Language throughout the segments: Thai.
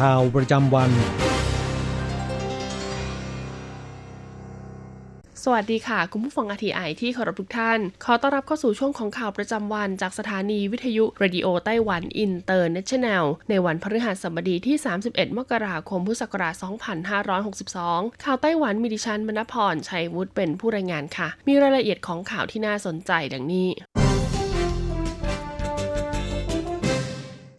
ข่าวประจำวัน สวัสดีค่ะ คุณผู้ฟัง RTI ที่เคารพทุกท่าน ขอต้อนรับเข้าสู่ช่วงของข่าวประจำวันจากสถานีวิทยุ Radio Taiwan International ในวันพฤหัสบดีที่ 31 มกราคมพุทธศักราช 2562 ข่าวไต้หวันมีดิฉันมณพรชัยวุฒิเป็นผู้รายงานค่ะ มีรายละเอียดของข่าวที่น่าสนใจดังนี้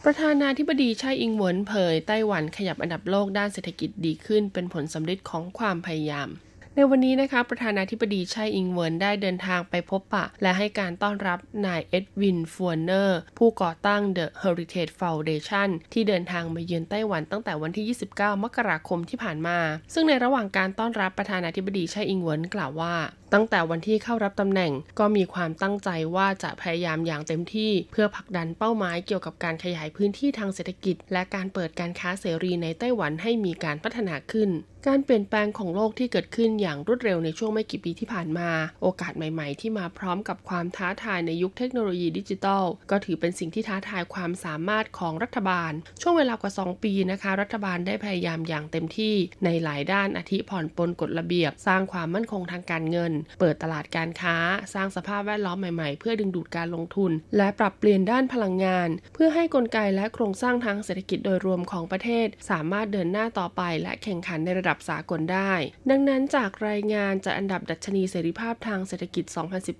ประธานาธิบดีไช่อิงเหวินเผยไต้หวันขยับอันดับโลกด้านเศรษฐกิจดีขึ้น เป็นผลสำเร็จของความพยายามในวันนี้นะคะประธานาธิบดีไช่อิงเวินได้เดินทางไปพบปะ และให้การต้อนรับนายเอ็ดวินฟัวเนอร์ ผู้ก่อตั้ง The Heritage Foundation ที่เดินทางมาเยือนไต้หวันตั้งแต่วันที่ 29 มกราคมที่ผ่านมา ซึ่งในระหว่างการต้อนรับประธานาธิบดีไช่อิงเวินกล่าวว่า ตั้งแต่วันที่เข้ารับตำแหน่งก็มีความตั้งใจว่าจะพยายามอย่างเต็มที่เพื่อผลักดันเป้าหมายเกี่ยวกับการขยายพื้นที่ทางเศรษฐกิจ และการเปิดการค้าเสรีในไต้หวันให้มีการพัฒนาขึ้น การเปลี่ยนแปลงของโลกที่เกิดขึ้นอย่างรวดเร็วในช่วงไม่กี่ปีที่ผ่านมา โอกาสใหม่ ๆ ที่มาพร้อมกับความท้าทายในยุคเทคโนโลยีดิจิทัล ก็ถือเป็นสิ่งที่ท้าทายความสามารถของรัฐบาล ช่วงเวลากว่า 2 ปีนะคะ รัฐบาลได้พยายามอย่างเต็มที่ในหลายด้านอาทิผ่อนปลนกฎระเบียบ สร้างความมั่นคงทางการเงินเปิดตลาดการค้า สร้างสภาพแวดล้อมใหม่ๆ เพื่อดึงดูดการลงทุน และปรับเปลี่ยนด้านพลังงาน เพื่อให้กลไกและโครงสร้างทางเศรษฐกิจโดยรวมของประเทศ สามารถเดินหน้าต่อไปและแข่งขันในระดับสากลได้ ดังนั้นจากรายงานจากอันดับดัชนีเสรีภาพทางเศรษฐกิจ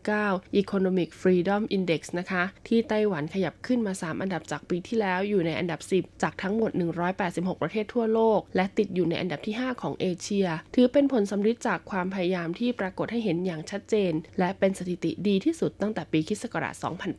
2019 Economic Freedom Index นะคะ ที่ไต้หวันขยับขึ้นมา 3 อันดับจากปีที่แล้วอยู่ในอันดับ 10 จากทั้งหมด 186 ประเทศทั่วโลก และติดอยู่ในอันดับที่ 5 ของเอเชีย ถือเป็นผลสำฤทธิ์จากความพยายามที่ปรากฏให้เห็นห็นอย่างชัดเจน และเป็นสถิติดีที่สุดตั้งแต่ปีคศ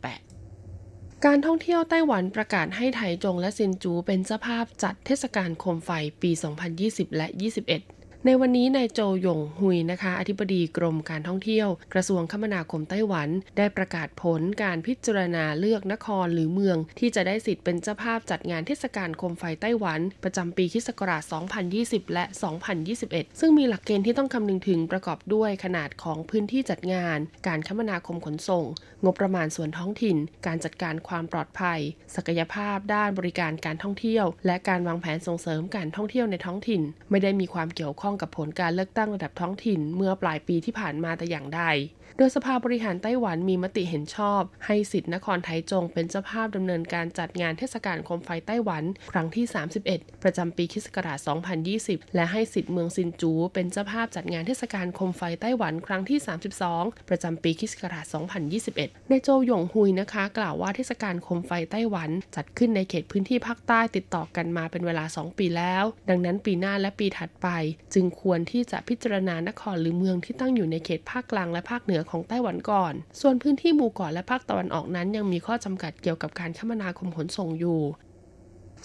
2008การท่องเที่ยวไต้หวันประกาศให้ไถจงและซินจูเป็นเจ้าภาพจัดเทศกาลโคมไฟปี 2020 และ 21 ในวันนี้นายโจหยงฮุยนะคะ อธิบดีกรมการท่องเที่ยว กระทรวงคมนาคมไต้หวัน ได้ประกาศผลการพิจารณาเลือกนครหรือเมือง ที่จะได้สิทธิ์เป็นเจ้าภาพจัดงานเทศกาลโคมไฟไต้หวัน ประจำปีคศ2020 และ 2021 ซึ่งมีหลักเกณฑ์ที่ต้องคำนึงถึงประกอบด้วยขนาดของพื้นที่จัดงาน การคมนาคมขนส่ง งบประมาณส่วนท้องถิ่น การจัดการความปลอดภัย ศักยภาพด้านบริการการท่องเที่ยว และการวางแผนส่งเสริมการท่องเที่ยวในท้องถิ่น ไม่ได้มีความเกี่ยวข้องกับผลการเลือกตั้งระดับท้องถิ่นเมื่อปลายปีที่ผ่านมาแต่อย่างใด โดยสภาบริหารไต้หวันมีมติเห็นชอบ ให้สิทธิ์นครไทจงเป็นเจ้าภาพดำเนินการจัดงานเทศกาลโคมไฟไต้หวัน ครั้งที่ 31 ประจำปีคศ2020 และให้สิทธิ์เมืองซินจู เป็นเจ้าภาพจัดงานเทศกาลโคมไฟไต้หวันครั้งที่ 32 ประจำปีคศ2021ในโจหยงฮุยนะคะ กล่าวว่าเทศกาลโคมไฟไต้หวัน จัดขึ้นในเขตพื้นที่ภาคใต้ติดต่อกันมาเป็นเวลา 2 ปีแล้ว ดังนั้นปีหน้าและปีถัดไป จึงควรที่จะพิจารณานครหรือเมืองที่ตั้งอยู่ในเขตภาคกลางและภาคเหนือของไต้หวันก่อน ส่วนพื้นที่หมู่เกาะและภาคตะวันออกนั้น ยังมีข้อจำกัดเกี่ยวกับการคมนาคมขนส่งอยู่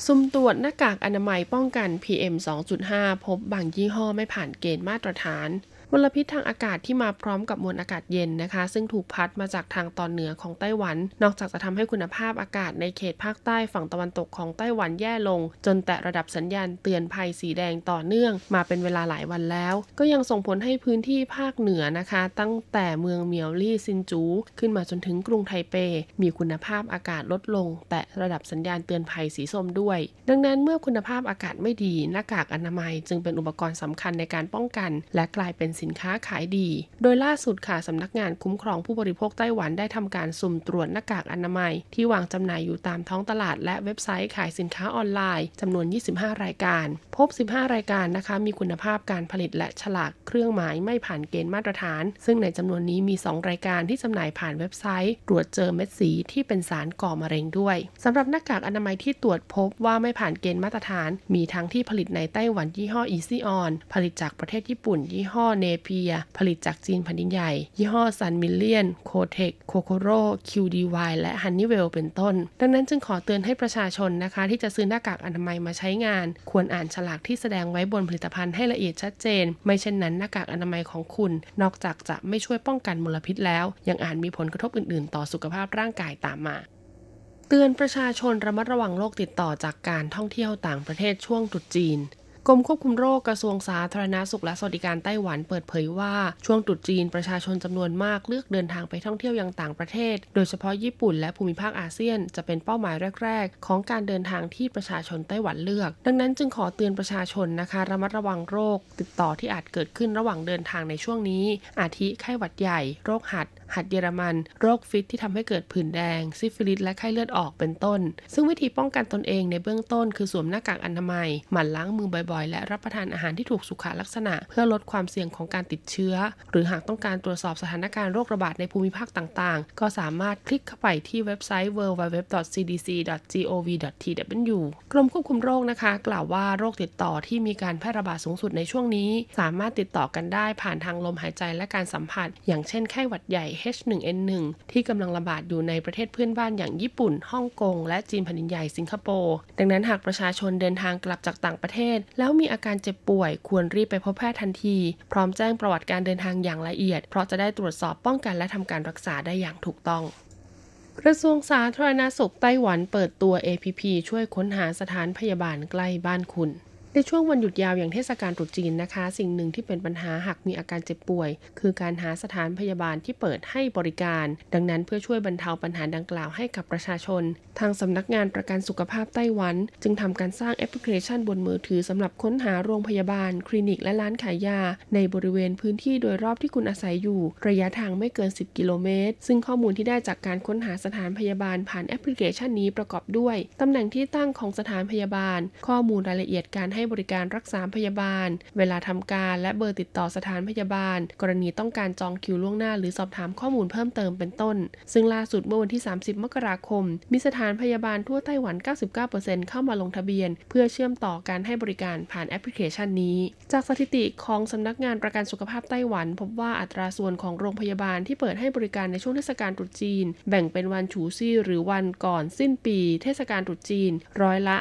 ซุ่มตรวจหน้ากากอนามัยป้องกัน PM 2.5 พบบางยี่ห้อไม่ผ่านเกณฑ์มาตรฐาน มลพิษทางอากาศที่มาพร้อมกับมวลอากาศเย็นนะคะ ซึ่งถูกพัดมาจากทางตอนเหนือของไต้หวัน นอกจากจะทำให้คุณภาพอากาศในเขตภาคใต้ฝั่งตะวันตกของไต้หวันแย่ลง จนแตะระดับสัญญาณเตือนภัยสีแดงต่อเนื่อง มาเป็นเวลาหลายวันแล้ว ก็ยังส่งผลให้พื้นที่ภาคเหนือนะคะ ตั้งแต่เมืองเมียวลี่ซินจู ขึ้นมาจนถึงกรุงไทเป มีคุณภาพอากาศลดลง แตะระดับสัญญาณเตือนภัยสีส้มด้วย ดังนั้นเมื่อคุณภาพอากาศไม่ดีหน้ากากอนามัย จึงเป็นอุปกรณ์สำคัญในการป้องกัน และกลายเป็นสินค้าขายดี โดยล่าสุดค่ะสำนักงานคุ้มครองผู้บริโภคไต้หวันได้ทำการสุ่มตรวจหน้ากากอนามัย ที่วางจำหน่ายอยู่ตามท้องตลาด และเว็บไซต์ขายสินค้าออนไลน์จำนวน 25 รายการ พบ 15 รายการนะคะ มีคุณภาพการผลิตและฉลากเครื่องหมายไม่ผ่านเกณฑ์มาตรฐาน ซึ่งในจำนวนนี้มี 2 รายการที่จำหน่ายผ่านเว็บไซต์ ตรวจเจอเม็ดสีที่เป็นสารก่อมะเร็งด้วยสำหรับหน้ากากอนามัยที่ตรวจพบว่าไม่ผ่านเกณฑ์มาตรฐาน มีทั้งที่ผลิตในไต้หวันยี่ห้อ Easy On ผลิตจากประเทศญี่ปุ่นยี่ห้อ Nepia ผลิตจากจีนแผ่นดินใหญ่ ยี่ห้อ Sun Million โคเทค โคโคโรคิวดีวและ Honeywell เป็นต้น ดังนั้นจึงขอเตือนให้ประชาชนนะคะ ที่จะซื้อหน้ากากอนามัยมาใช้งาน ควรอ่านฉลากที่แสดงไว้บนผลิตภัณฑ์ให้ละเอียดชัดเจน ไม่เช่นนั้นหน้ากากอนามัยของคุณ นอกจากจะไม่ช่วยป้องกันมลพิษแล้ว ยังอาจมีผลกระทบอื่นๆ ต่อสุขภาพร่างกายตามมาเตือนประชาชนระมัดระวังโรคติดต่อจากการท่องเที่ยวต่างประเทศช่วงตรุษจีน กรมควบคุมโรคกระทรวงสาธารณาสุขและสวัสดิการไต้หวันเปิดเผยว่า ช่วงตรุษจีนประชาชนจำนวนมากเลือกเดินทางไปท่องเที่ยวยังต่างประเทศ โดยเฉพาะญี่ปุ่นและภูมิภาคอาเซียน จะเป็นเป้าหมายแรก ๆ ของการเดินทางที่ประชาชนไต้หวันเลือก ดังนั้นจึงขอเตือนประชาชนนะคะระมัดระวังโรค ติดต่อที่อาจเกิดขึ้นระหว่างเดินทางในช่วงนี้ อาทิไข้หวัดใหญ่ โรคหัด หัดเยอรมัน โรค Fifth ที่ทำให้เกิดผื่นแดง ซิฟิลิสและไข้เลือดออกเป็นต้น ซึ่งวิธีป้องกันตนเองในเบื้องต้น คือสวมหน้ากากอนามัย หมั่นล้างมือบ่อยๆ และรับประทานอาหารที่ถูกสุขลักษณะ เพื่อลดความเสี่ยงของการติดเชื้อ หรือหากต้องการตรวจสอบสถานการณ์โรคระบาดในภูมิภาคต่างๆ ก็สามารถคลิกเข้าไปที่เว็บไซต์ www.cdc.gov.tw กรมควบคุมโรคนะคะ กล่าวว่าโรคติดต่อที่มีการแพร่ระบาดสูงสุดในช่วงนี้ สามารถติดต่อกันได้ผ่านทางลมหายใจและการสัมผัส อย่างเช่นไข้หวัดใหญ่ H1N1 ที่กำลังระบาดอยู่ในประเทศเพื่อนบ้านอย่างญี่ปุ่น ฮ่องกง และจีนแผ่นดินใหญ่สิงคโปร์ ดังนั้นหากประชาชนเดินทางกลับจากต่างประเทศ แล้วมีอาการเจ็บป่วย ควรรีบไปพบแพทย์ทันที พร้อมแจ้งประวัติการเดินทางอย่างละเอียด เพราะจะได้ตรวจสอบป้องกันและทำการรักษาได้อย่างถูกต้องกระทรวงสาธารณสุขไต้หวันเปิดตัว APP ช่วยค้นหาสถานพยาบาลใกล้บ้านคุณ ในช่วงวันหยุดยาวอย่างเทศกาลตรุษจีนนะคะ สิ่งหนึ่งที่เป็นปัญหาหากมีอาการเจ็บป่วย คือการหาสถานพยาบาลที่เปิดให้บริการ ดังนั้นเพื่อช่วยบรรเทาปัญหาดังกล่าวให้กับประชาชน ทางสำนักงานประกันสุขภาพไต้หวัน จึงทำการสร้างแอปพลิเคชันบนมือถือสำหรับค้นหาโรงพยาบาล คลินิกและร้านขายยา ในบริเวณพื้นที่โดยรอบที่คุณอาศัยอยู่ ระยะทางไม่เกิน 10 กิโลเมตร ซึ่งข้อมูลที่ได้จากการค้นหาสถานพยาบาลผ่านแอปพลิเคชันนี้ประกอบด้วยตำแหน่งที่ตั้งของสถานพยาบาล ข้อมูลรายละเอียดการให้บริการรักษาพยาบาล เวลาทำการและเบอร์ติดต่อสถานพยาบาล กรณีต้องการจองคิวล่วงหน้า หรือสอบถามข้อมูลเพิ่มเติมเป็นต้น ซึ่งล่าสุดเมื่อวันที่ 30 มกราคม มีสถานพยาบาลทั่วไต้หวัน 99%เข้ามาลงทะเบียน เพื่อเชื่อมต่อการให้บริการผ่านแอปพลิเคชันนี้ จากสถิติของสำนักงานประกันสุขภาพไต้หวัน พบว่าอัตราส่วนของโรงพยาบาลที่เปิดให้บริการในช่วงเทศกาลตรุษจีน แบ่งเป็นวันฉูซี่หรือวันก่อนสิ้นปี เทศกาลตรุษจีน ร้อยละ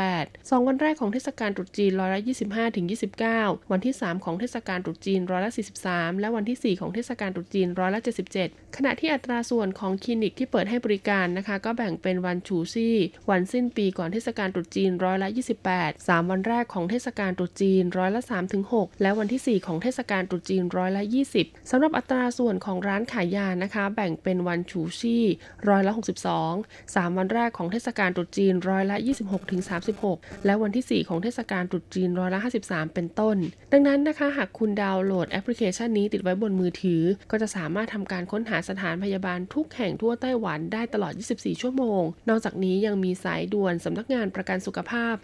58 2 วันแรกของเทศกาลตรุษจีนร้อยละ25ถึง29 วันที่ 3 ของเทศกาลตรุษจีนร้อยละ43 และวันที่ 4 ของเทศกาลตรุษจีนร้อยละ77 ขณะที่อัตราส่วนของคลินิกที่เปิดให้บริการนะคะ ก็แบ่งเป็นวันฉูซี่ วันสิ้นปีก่อนเทศกาลตรุษจีนร้อยละ28 3 วันแรกของเทศกาลตรุษจีนร้อยละ3ถึง6และวันที่ 4 ของเทศกาลตรุษจีนร้อยละ20สำหรับอัตราส่วนของร้านขายยานะคะ แบ่งเป็นวันฉูซี่ร้อยละ62 3 วันแรกของเทศกาลตรุษจีนร้อยละ26ถึง36 และวันที่ 4 ของเทศกาลตรุษจีนร้อยละ53 เป็นต้น ดังนั้นนะคะ หากคุณดาวน์โหลดแอปพลิเคชันนี้ติดไว้บนมือถือ ก็จะสามารถทำการค้นหาสถานพยาบาลทุกแห่งทั่วไต้หวันได้ตลอด 24 ชั่วโมง นอกจากนี้ยังมีสายด่วนสำนักงานประกันสุขภาพ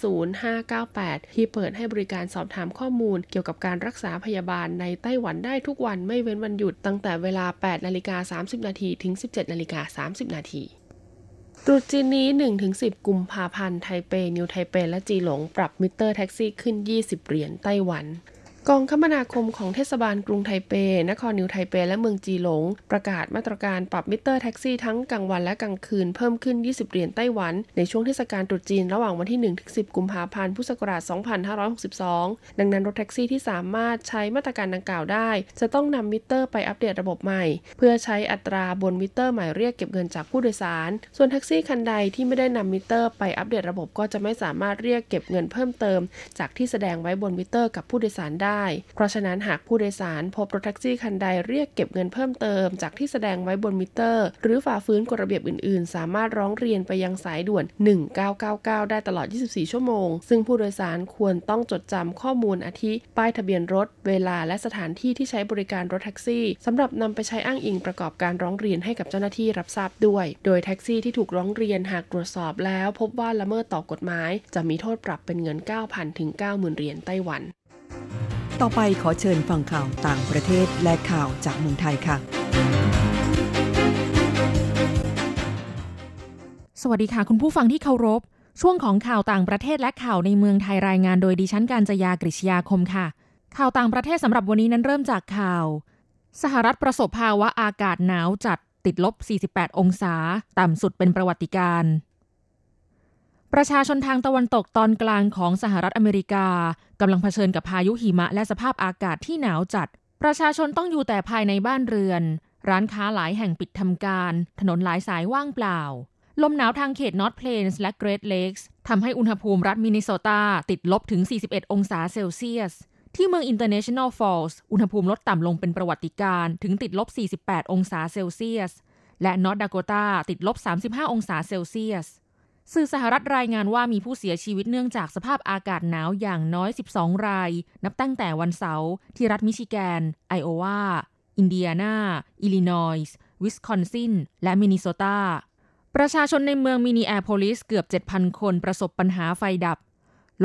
0800030598 ที่เปิดให้บริการสอบถามข้อมูล เกี่ยวกับการรักษาพยาบาลในไต้หวันได้ทุกวันไม่เว้นวันหยุดตั้งแต่เวลา 8 นาฬิกา 30 นาทีถึง 17 นาฬิกา 30 นาที ตรุษจีนนี้ 1-10 กุมภาพันธ์ ไทเป นิวไทเป และจีหลง ปรับมิเตอร์แท็กซี่ขึ้น 20 เหรียญไต้หวัน กองคมนาคมของเทศบาลกรุงไทเป นครนิวไทเป และเมืองจีหลง ประกาศมาตรการปรับมิเตอร์แท็กซี่ทั้งกลางวันและกลางคืนเพิ่มขึ้น 20 เหรียญไต้หวัน ในช่วงเทศกาลตรุษจีนระหว่างวันที่ 1-10 กุมภาพันธ์ พุทธศักราช 2562 ดังนั้นรถแท็กซี่ที่สามารถใช้มาตรการดังกล่าวได้ จะต้องนำมิเตอร์ไปอัปเดตระบบใหม่ เพื่อใช้อัตราบนมิเตอร์ใหม่เรียกเก็บเงินจากผู้โดยสาร ส่วนแท็กซี่คันใดที่ไม่ได้นำมิเตอร์ไปอัปเดตระบบก็จะไม่สามารถเรียกเก็บเงินเพิ่มเติม จากที่แสดงไว้บนมิเตอร์กับผู้โดยสารได้เพราะฉะนั้นหากผู้โดยสารพบรถแท็กซี่คันใดเรียกเก็บเงินเพิ่มเติม จากที่แสดงไว้บนมิเตอร์ หรือฝ่าฝืนกฎระเบียบอื่นๆ สามารถร้องเรียนไปยังสายด่วน 1999 ได้ตลอด 24 ชั่วโมง ซึ่งผู้โดยสารควรต้องจดจำข้อมูลอาทิ ป้ายทะเบียนรถ เวลาและสถานที่ที่ใช้บริการรถแท็กซี่สำหรับนำไปใช้อ้างอิงประกอบการร้องเรียนให้กับเจ้าหน้าที่รับทราบด้วย โดยแท็กซี่ที่ถูกร้องเรียนหากตรวจสอบแล้ว พบว่าละเมิดต่อกฎหมาย จะมีโทษปรับเป็นเงิน 9,000 ถึง 90,000 เหรียญไต้หวัน ต่อไปขอเชิญฟังข่าวต่างประเทศและข่าวจากเมืองไทยค่ะ สวัสดีค่ะคุณผู้ฟังที่เคารพ ช่วงของข่าวต่างประเทศและข่าวในเมืองไทยรายงานโดยดิฉันการจยากริชยาคมค่ะ ข่าวต่างประเทศสำหรับวันนี้นั้นเริ่มจากข่าว สหรัฐประสบภาวะอากาศหนาวจัดติดลบ 48 องศา ต่ำสุดเป็นประวัติการ ประชาชนทางตะวันตกตอนกลางของสหรัฐอเมริกากำลังเผชิญกับพายุหิมะและสภาพอากาศที่หนาวจัด ประชาชนต้องอยู่แต่ภายในบ้านเรือน ร้านค้าหลายแห่งปิดทำการ ถนนหลายสายว่างเปล่า ลมหนาวทางเขตนอร์ทเพลนส์และเกรทเลกส์ทำให้อุณหภูมิรัฐมินนิโซตาติดลบถึง 41 องศาเซลเซียส ที่เมือง International Falls อุณหภูมิลดต่ำลงเป็นประวัติการณ์ถึงติดลบ 48 องศาเซลเซียส และนอร์ทดาโกตาติดลบ 35 องศาเซลเซียส สื่อสหรัฐรายงานว่ามีผู้เสียชีวิตเนื่องจากสภาพอากาศหนาวอย่างน้อย 12 ราย นับตั้งแต่วันเสาร์ที่รัฐมิชิแกน ไอโอวา อินเดียนาอิลลินอยส์ วิสคอนซิน และมินนิโซตา ประชาชนในเมืองมินิแอโพลิสเกือบ 7,000 คนประสบปัญหาไฟดับ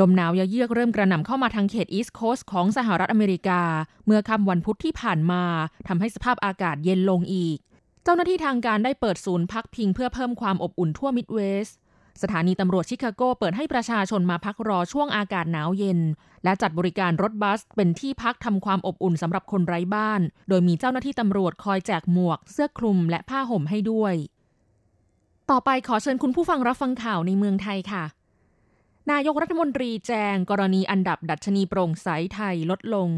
ลมหนาวเยือกเริ่มกระหน่ำเข้ามาทางเขตอีสต์โคสต์ของสหรัฐอเมริกา เมื่อค่ำวันพุธที่ผ่านมาทำให้สภาพอากาศเย็นลงอีก เจ้าหน้าที่ทางการได้เปิดศูนย์พักพิงเพื่อเพิ่มความอบอุ่นทั่วมิดเวสต์ สถานีตำรวจชิคาโกเปิดให้ประชาชนมาพักรอช่วงอากาศหนาวเย็น และจัดบริการรถบัสเป็นที่พักทำความอบอุ่นสำหรับคนไร้บ้าน โดยมีเจ้าหน้าที่ตำรวจคอยแจกหมวก เสื้อคลุมและผ้าห่มให้ด้วย ต่อไปขอเชิญคุณผู้ฟังรับฟังข่าวในเมืองไทยค่ะ นายกรัฐมนตรีแจงกรณีอันดับดัชนีโปร่งใสไทยลดลง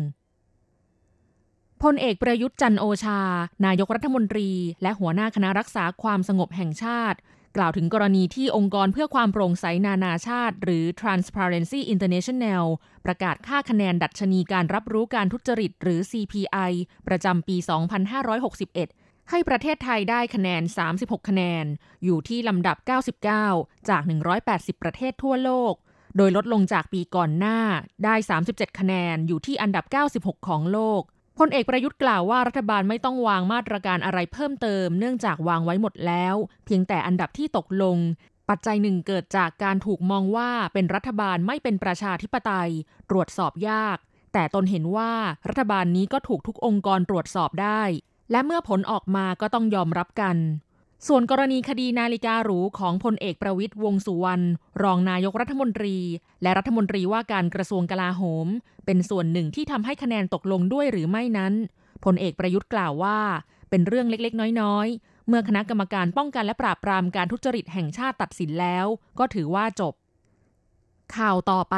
พลเอกประยุทธ์จันโอชา นายกรัฐมนตรี และหัวหน้าคณะรักษาความสงบแห่งชาติ กล่าวถึงกรณีที่องค์กรเพื่อความโปร่งใสนานาชาติ หรือ Transparency International ประกาศค่าคะแนนดัชนีการรับรู้การทุจริต หรือ CPI ประจำปี 2561 ให้ประเทศไทยได้คะแนน 36 คะแนน อยู่ที่ลำดับ 99 จาก 180 ประเทศทั่วโลก โดยลดลงจากปีก่อนหน้าได้ 37 คะแนน อยู่ที่อันดับ 96 ของโลก ลเอกประยุทธ์กล่าวว่ารัฐบาลไม่ต้องวางมาตรการอะไรเพิ่มเติม เนื่องจากวางไว้หมดแล้ว เพียงแต่อันดับที่ตกลง ปัจจัยหนึ่งเกิดจากการถูกมองว่าเป็นรัฐบาลไม่เป็นประชาธิปไตย ตรวจสอบยาก แต่ตนเห็นว่ารัฐบาลนี้ก็ถูกทุกองค์กรตรวจสอบได้ และเมื่อผลออกมาก็ต้องยอมรับกัน ส่วนกรณีคดีนาฬิกาหรูของพลเอกประวิตยวงสุวรรณรองนายกรัฐมนตรี และรัฐมนตรีว่าการกระทรวงกลาโหม เป็นส่วนหนึ่งที่ทำให้คะแนนตกลงด้วยหรือไม่นั้นพลเอกประยุทธ์กล่าวว่า เป็นเรื่องเล็กๆ น้อยๆ เมื่อคณะกรรมการป้องกันและปราบปรามการทุจริตแห่งชาติตัดสินแล้ว ก็ถือว่าจบ ข่าวต่อไป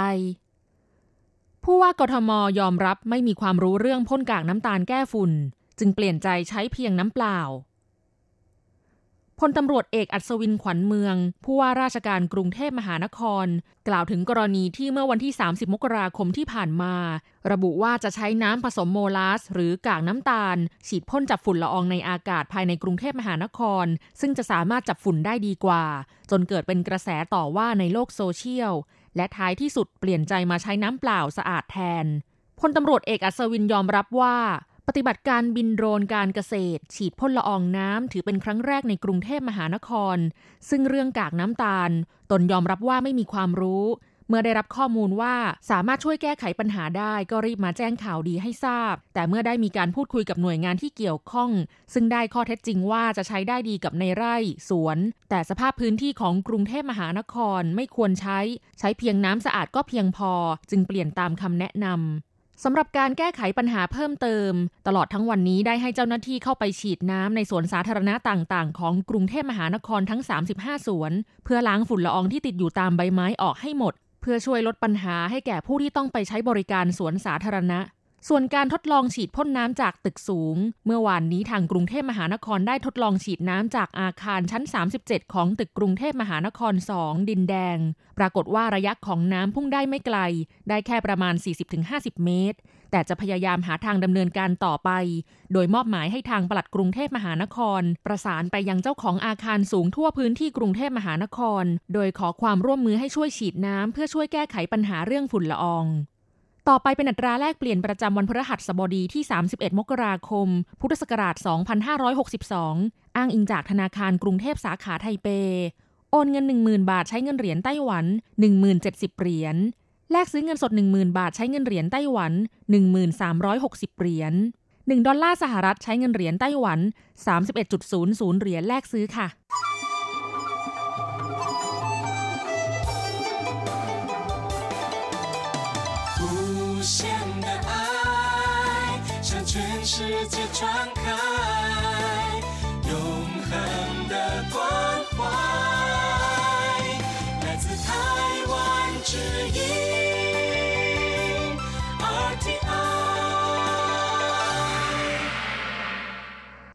ผู้ว่ากทมยอมรับไม่มีความรู้เรื่องพ่นกากน้ำตาลแก้ฝุ่น จึงเปลี่ยนใจใช้เพียงน้ำเปล่า พลตำรวจเอกอัศวินขวัญเมือง ผู้ว่าราชการกรุงเทพมหานคร กล่าวถึงกรณีที่เมื่อวันที่ 30 มกราคมที่ผ่านมา ระบุว่าจะใช้น้ำผสมโมลาส หรือกากน้ำตาล ฉีดพ่นจับฝุ่นละอองในอากาศภายในกรุงเทพมหานคร ซึ่งจะสามารถจับฝุ่นได้ดีกว่า จนเกิดเป็นกระแสต่อว่าในโลกโซเชียล และท้ายที่สุดเปลี่ยนใจมาใช้น้ำเปล่าสะอาดแทนพลตำรวจเอกอัศวินยอมรับว่า ปฏิบัติการบินโดรนการเกษตร ฉีดพ่นละอองน้ำถือเป็นครั้งแรกในกรุงเทพมหานคร ซึ่งเรื่องกากน้ำตาล ตนยอมรับว่าไม่มีความรู้ เมื่อได้รับข้อมูลว่าสามารถช่วยแก้ไขปัญหาได้ก็รีบมาแจ้งข่าวดีให้ทราบ แต่เมื่อได้มีการพูดคุยกับหน่วยงานที่เกี่ยวข้อง ซึ่งได้ข้อเท็จจริงว่าจะใช้ได้ดีกับในไร่ สวน แต่สภาพพื้นที่ของกรุงเทพมหานครไม่ควรใช้ ใช้เพียงน้ำสะอาดก็เพียงพอ จึงเปลี่ยนตามคำแนะนำ สำหรับการแก้ไขปัญหาเพิ่มเติม ตลอดทั้งวันนี้ได้ให้เจ้าหน้าที่เข้าไปฉีดน้ำในสวนสาธารณะต่างๆ ของกรุงเทพมหานครทั้ง 35 สวน เพื่อล้างฝุ่นละอองที่ติดอยู่ตามใบไม้ออกให้หมด เพื่อช่วยลดปัญหาให้แก่ผู้ที่ต้องไปใช้บริการสวนสาธารณะ ส่วนการทดลองฉีดพ่นน้ำจากตึกสูง เมื่อวานนี้ทางกรุงเทพมหานครได้ทดลองฉีดน้ำจากอาคารชั้น 37 ของตึกกรุงเทพมหานคร 2 ดินแดง ปรากฏว่าระยะของน้ำพุ่งได้ไม่ไกล ได้แค่ประมาณ 40-50 เมตร แต่จะพยายามหาทางดำเนินการต่อไป โดยมอบหมายให้ทางปลัดกรุงเทพมหานคร ประสานไปยังเจ้าของอาคารสูงทั่วพื้นที่กรุงเทพมหานคร โดยขอความร่วมมือให้ช่วยฉีดน้ำเพื่อช่วยแก้ไขปัญหาเรื่องฝุ่นละออง ต่อไปเป็นอัตราแลกเปลี่ยนประจำวันพฤหัสบดีที่ 31 มกราคม พุทธศักราช 2562 อ้างอิงจากธนาคารกรุงเทพสาขาไทเป โอนเงิน 10,000 บาทใช้เงินเหรียญไต้หวัน 1070 เหรียญ แลกซื้อเงินสด 10,000 บาทใช้เงินเหรียญไต้หวัน 1360 เหรียญ 1 ดอลลาร์สหรัฐใช้เงินเหรียญไต้หวัน 31.00 เหรียญแลกซื้อค่ะ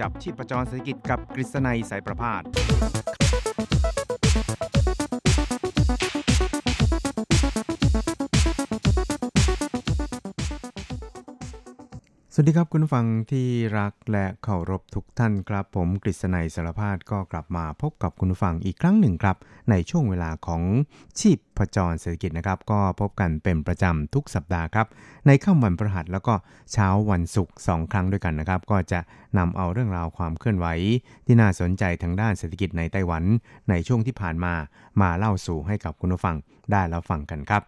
จับชีพประจรเศรษฐกิจกับกฤษณัยสายประพาส สวัสดีครับคุณฟังที่รักและเคารพทุกท่านครับผมกฤษณัยสารพาดก็กลับมาพบกับคุณฟังอีกครั้งหนึ่งครับ ในช่วงเวลาของชีพประจรเศรษฐกิจนะครับ ก็พบกันเป็นประจำทุกสัปดาห์ครับ ในค่ำวันพฤหัสแล้วก็เช้าวันศุกร์สองครั้งด้วยกันนะครับ ก็จะนำเอาเรื่องราวความเคลื่อนไหว ที่น่าสนใจทางด้านเศรษฐกิจในไต้หวัน ในช่วงที่ผ่านมามาเล่าสู่ให้กับคุณฟังได้แล้วฟังกันครับ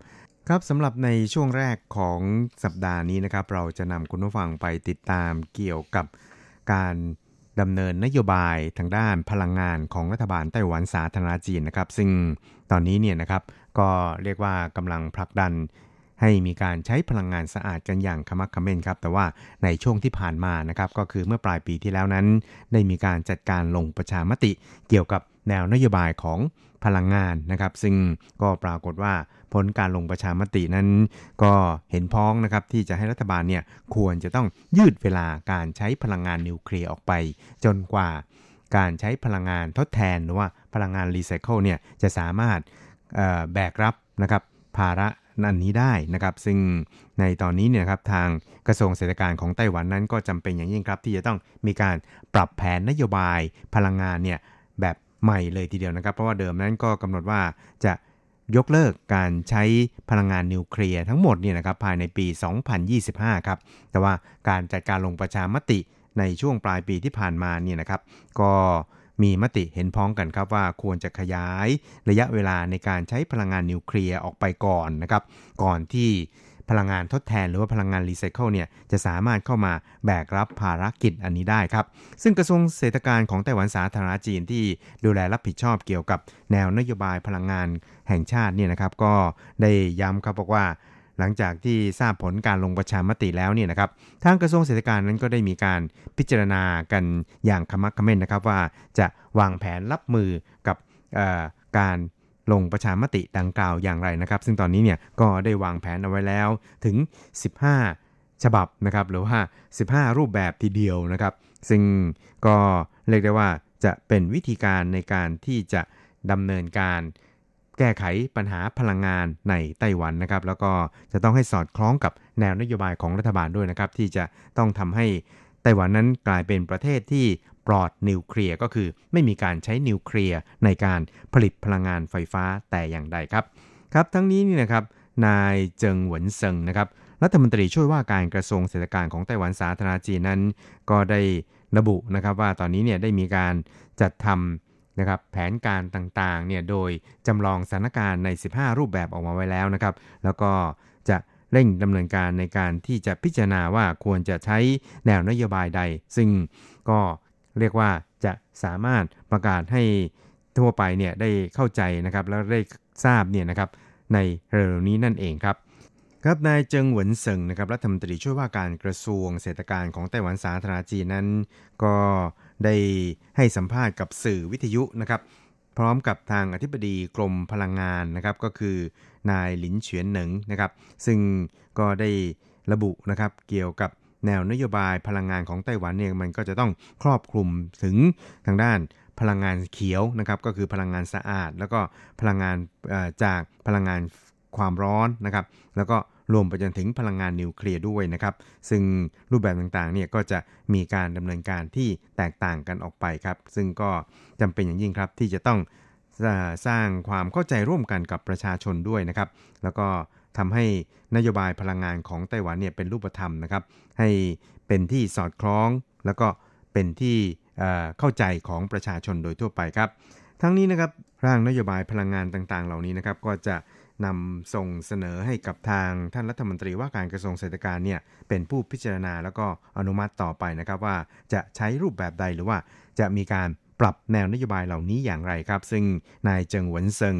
ครับสำหรับในช่วงแรกของสัปดาห์นี้นะครับ เราจะนำคุณผู้ฟังไปติดตามเกี่ยวกับการดำเนินนโยบายทางด้านพลังงานของรัฐบาลไต้หวันสาธารณจีนนะครับ ซึ่งตอนนี้เนี่ยนะครับก็เรียกว่ากำลังผลักดันให้มีการใช้พลังงานสะอาดกันอย่างขมักขม้นครับ แต่ว่าในช่วงที่ผ่านมานะครับ ก็คือเมื่อปลายปีที่แล้วนั้น ได้มีการจัดการลงประชามติ เกี่ยวกับ แนวนโยบายของพลังงานนะครับ ซึ่งก็ปรากฏว่าผลการลงประชามตินั้น ก็เห็นพ้องนะครับที่จะให้รัฐบาลเนี่ยควรจะต้องยืดเวลาการใช้พลังงานนิวเคลียร์ออกไป จนกว่าการใช้พลังงานทดแทนหรือว่าพลังงานรีไซเคิลเนี่ยจะสามารถแบกรับนะครับภาระอันนี้ได้นะครับ ซึ่งในตอนนี้เนี่ยครับทางกระทรวงเศรษฐการของไต้หวันนั้นก็จำเป็นอย่างยิ่งครับ ที่จะต้องมีการปรับแผนนโยบายพลังงานเนี่ยแบบ ใหม่เลยทีเดียวนะครับ เพราะว่าเดิมนั้นก็กำหนดว่าจะยกเลิกการใช้พลังงานนิวเคลียร์ทั้งหมดเนี่ยนะครับภายในปี 2025 ครับ แต่ว่าการจัดการลงประชามติในช่วงปลายปีที่ผ่านมาเนี่ยนะครับ ก็มีมติเห็นพ้องกันครับว่าควรจะขยายระยะเวลาในการใช้พลังงานนิวเคลียร์ออกไปก่อนนะครับ ก่อนที่ พลังงานทดแทนหรือว่าพลังงานรีไซเคิลเนี่ยจะสามารถเข้ามาแบกรับภารกิจอันนี้ได้ครับ ซึ่งกระทรวงเศรษฐการของไต้หวันสาธารณรัฐจีนที่ดูแลรับผิดชอบเกี่ยวกับแนวนโยบายพลังงานแห่งชาติเนี่ยนะครับ ก็ได้ย้ำครับบอกว่าหลังจากที่ทราบผลการลงประชามติแล้วเนี่ยนะครับทางกระทรวงเศรษฐการนั้นก็ได้มีการพิจารณากันอย่างขมักขม้นนะครับว่าจะวางแผนรับมือกับการ ลงประชามติดังกล่าวอย่างไรนะครับ ซึ่งตอนนี้เนี่ยก็ได้วางแผนเอาไว้แล้วถึง 15 ฉบับนะครับหรือว่า 15 รูปแบบทีเดียวนะครับ ซึ่งก็เรียกได้ว่าจะเป็นวิธีการในการที่จะดำเนินการแก้ไขปัญหาพลังงานในไต้หวันนะครับ แล้วก็จะต้องให้สอดคล้องกับแนวนโยบายของรัฐบาลด้วยนะครับ ที่จะต้องทำให้ไต้หวันนั้นกลายเป็นประเทศที่ ปลอดนิวเคลียร์ก็คือ ไม่มีการใช้นิวเคลียร์ในการผลิตพลังงานไฟฟ้าแต่อย่างใดครับครับทั้งนี้นี่นะครับนายเจิงหวนเซิงนะครับรัฐมนตรีช่วยว่าการกระทรวงเศรษฐการของไต้หวันสาธารณจีนนั้น ก็ได้ระบุนะครับว่าตอนนี้เนี่ยได้มีการจัดทำนะครับแผนการต่างๆเนี่ยโดยจำลองสถานการณ์ใน 15 รูปแบบออกมาไว้แล้วนะครับ แล้วก็จะเร่งดำเนินการในการที่จะพิจารณาว่าควรจะใช้แนวนโยบายใด ซึ่งก็ เรียกว่าจะสามารถประกาศให้ทั่วไปเนี่ยได้เข้าใจนะครับแล้วได้ทราบเนี่ยนะครับในเร็วนี้นั่นเองครับครับนายเจิงหวนเซิงนะครับรัฐมนตรีช่วยว่าการกระทรวงเศรษฐการของไต้หวันสาธารณจีนนั้น ก็ได้ให้สัมภาษณ์กับสื่อวิทยุนะครับพร้อมกับทางอธิบดีกรมพลังงานนะครับก็คือนายหลินเฉียนหนิงนะครับซึ่งก็ได้ระบุนะครับเกี่ยวกับ แนวนโยบายพลังงานของไต้หวันเนี่ยมันก็จะต้องครอบคลุมถึงทางด้านพลังงานเขียวนะครับก็คือพลังงานสะอาด แล้วก็พลังงานจากพลังงานความร้อนนะครับ แล้วก็รวมไปจนถึงพลังงานนิวเคลียร์ด้วยนะครับ ซึ่งรูปแบบต่างๆเนี่ยก็จะมีการดำเนินการที่แตกต่างกันออกไปครับ ซึ่งก็จำเป็นอย่างยิ่งครับที่จะต้องสร้างความเข้าใจร่วมกันกับประชาชนด้วยนะครับ แล้วก็ ทำให้นโยบายพลังงานของไต้หวันเนี่ยเป็นรูปธรรมนะครับ ให้เป็นที่สอดคล้อง แล้วก็เป็นที่เข้าใจของประชาชนโดยทั่วไปครับ ทั้งนี้นะครับร่างนโยบายพลังงานต่างๆ เหล่านี้นะครับ ก็จะนำส่งเสนอให้กับทางท่านรัฐมนตรีว่าการกระทรวงเศรษฐการเนี่ยเป็นผู้พิจารณาแล้วก็อนุมัติต่อไปนะครับว่าจะใช้รูปแบบใดหรือว่าจะมีการ ปรับแนวนโยบายเหล่านี้อย่างไรครับ ซึ่งนายเจิงหวนเซิง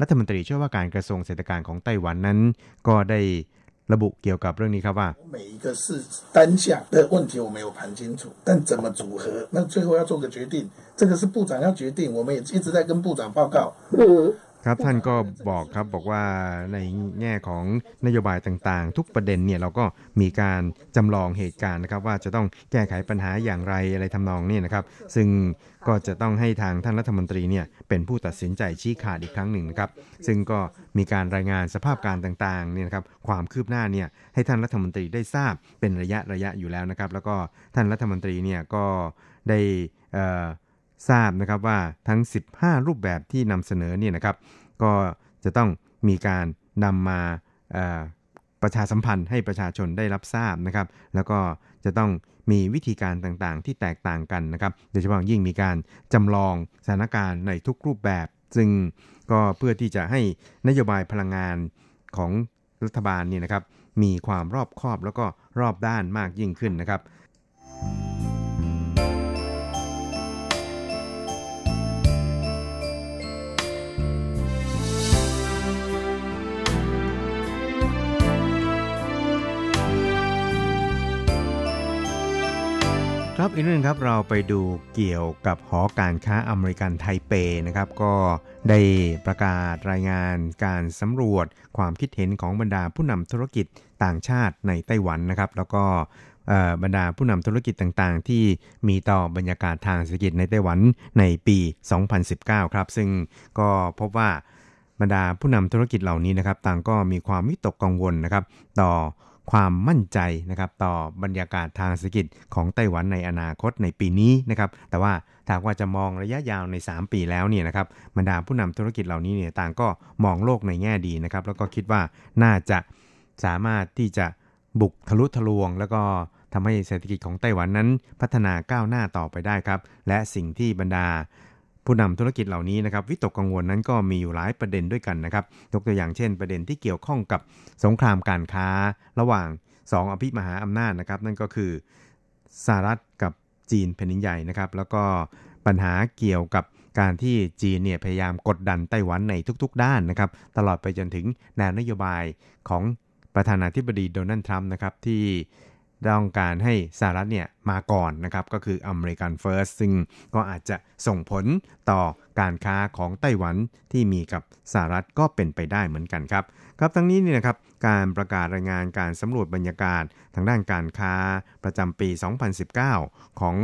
รัฐมนตรีช่วยว่าการกระทรวงเศรษฐการของไต้หวันนั้น ก็ได้ระบุเกี่ยวกับเรื่องนี้ครับว่า每一个是单项的问题我没有盘清楚但怎么组合那最后要做个决定这个是部长要决定我们也一直在跟部长报告 ครับท่านก็บอกครับบอกว่าในแง่ของนโยบายต่างๆ ทุกประเด็นเนี่ยเราก็มีการจำลองเหตุการณ์นะครับ ว่าจะต้องแก้ไขปัญหาอย่างไรอะไรทำนองนี้นะครับ ซึ่งก็จะต้องให้ทางท่านรัฐมนตรีเนี่ยเป็นผู้ตัดสินใจชี้ขาดอีกครั้งหนึ่งนะครับ ซึ่งก็มีการรายงานสภาพการต่างๆเนี่ยนะครับความคืบหน้าเนี่ยให้ท่านรัฐมนตรีได้ทราบเป็นระยะระยะอยู่แล้วนะครับ แล้วก็ท่านรัฐมนตรีเนี่ยก็ได้ ทราบนะครับว่าทั้ง 15 รูปแบบที่นำเสนอเนี่ยนะครับ ก็จะต้องมีการนำมาประชาสัมพันธ์ให้ประชาชนได้รับทราบนะครับ แล้วก็จะต้องมีวิธีการต่างๆ ที่แตกต่างกันนะครับ โดยเฉพาะยิ่งมีการจำลองสถานการณ์ในทุกรูปแบบ ซึ่งก็เพื่อที่จะให้นโยบายพลังงานของรัฐบาลนี่นะครับ มีความรอบคอบแล้วก็รอบด้านมากยิ่งขึ้นนะครับ ครับอีกเรื่องครับเราไปดูเกี่ยวกับหอการค้าอเมริกันไทเปนะครับ ก็ได้ประกาศรายงานการสำรวจความคิดเห็นของบรรดาผู้นำธุรกิจต่างชาติในไต้หวันนะครับ แล้วก็บรรดาผู้นำธุรกิจต่างๆ ที่มีต่อบรรยากาศทางเศรษฐกิจในไต้หวันในปี 2019 ครับ ซึ่งก็พบว่าบรรดาผู้นำธุรกิจเหล่านี้นะครับ ต่างก็มีความวิตกกังวลนะครับ ต่อ ความมั่นใจนะครับต่อบรรยากาศทางเศรษฐกิจของไต้หวันในอนาคตในปีนี้นะครับแต่ว่าถ้าว่าจะมองระยะยาวใน 3 ปีแล้วเนี่ยนะครับบรรดาผู้นำธุรกิจเหล่านี้เนี่ยต่างก็มองโลกในแง่ดีนะครับแล้วก็คิดว่าน่าจะสามารถที่จะบุกทะลุทะลวง แล้วก็ทำให้เศรษฐกิจของไต้หวันนั้นพัฒนาก้าวหน้าต่อไปได้ครับ และสิ่งที่บรรดา ผู้นำธุรกิจเหล่านี้นะครับวิตกกังวลนั้นก็มีอยู่หลายประเด็นด้วยกันนะครับยกตัวอย่างเช่น ประเด็นที่เกี่ยวข้องกับสงครามการค้า ระหว่าง 2 อภิมหาอำนาจนะครับนั่นก็คือสหรัฐกับจีนแผ่นดินใหญ่นะครับแล้วก็ปัญหาเกี่ยวกับการที่จีนเนี่ยพยายามกดดันไต้หวันในทุกๆ ด้านนะครับตลอดไปจนถึงแนวนโยบายของประธานาธิบดีโดนัลด์ทรัมป์นะครับที่ ต้องการให้สหรัฐเนี่ยมาก่อนนะครับก็คืออเมริกันเฟิร์สซึ่งก็อาจจะส่งผลต่อการค้าของไต้หวันที่มีกับสหรัฐก็เป็นไปได้เหมือนกันครับครับทั้งนี้นี่นะครับการประกาศรายงานการสำรวจบรรยากาศทางด้านการค้าประจำปี 2019 ของ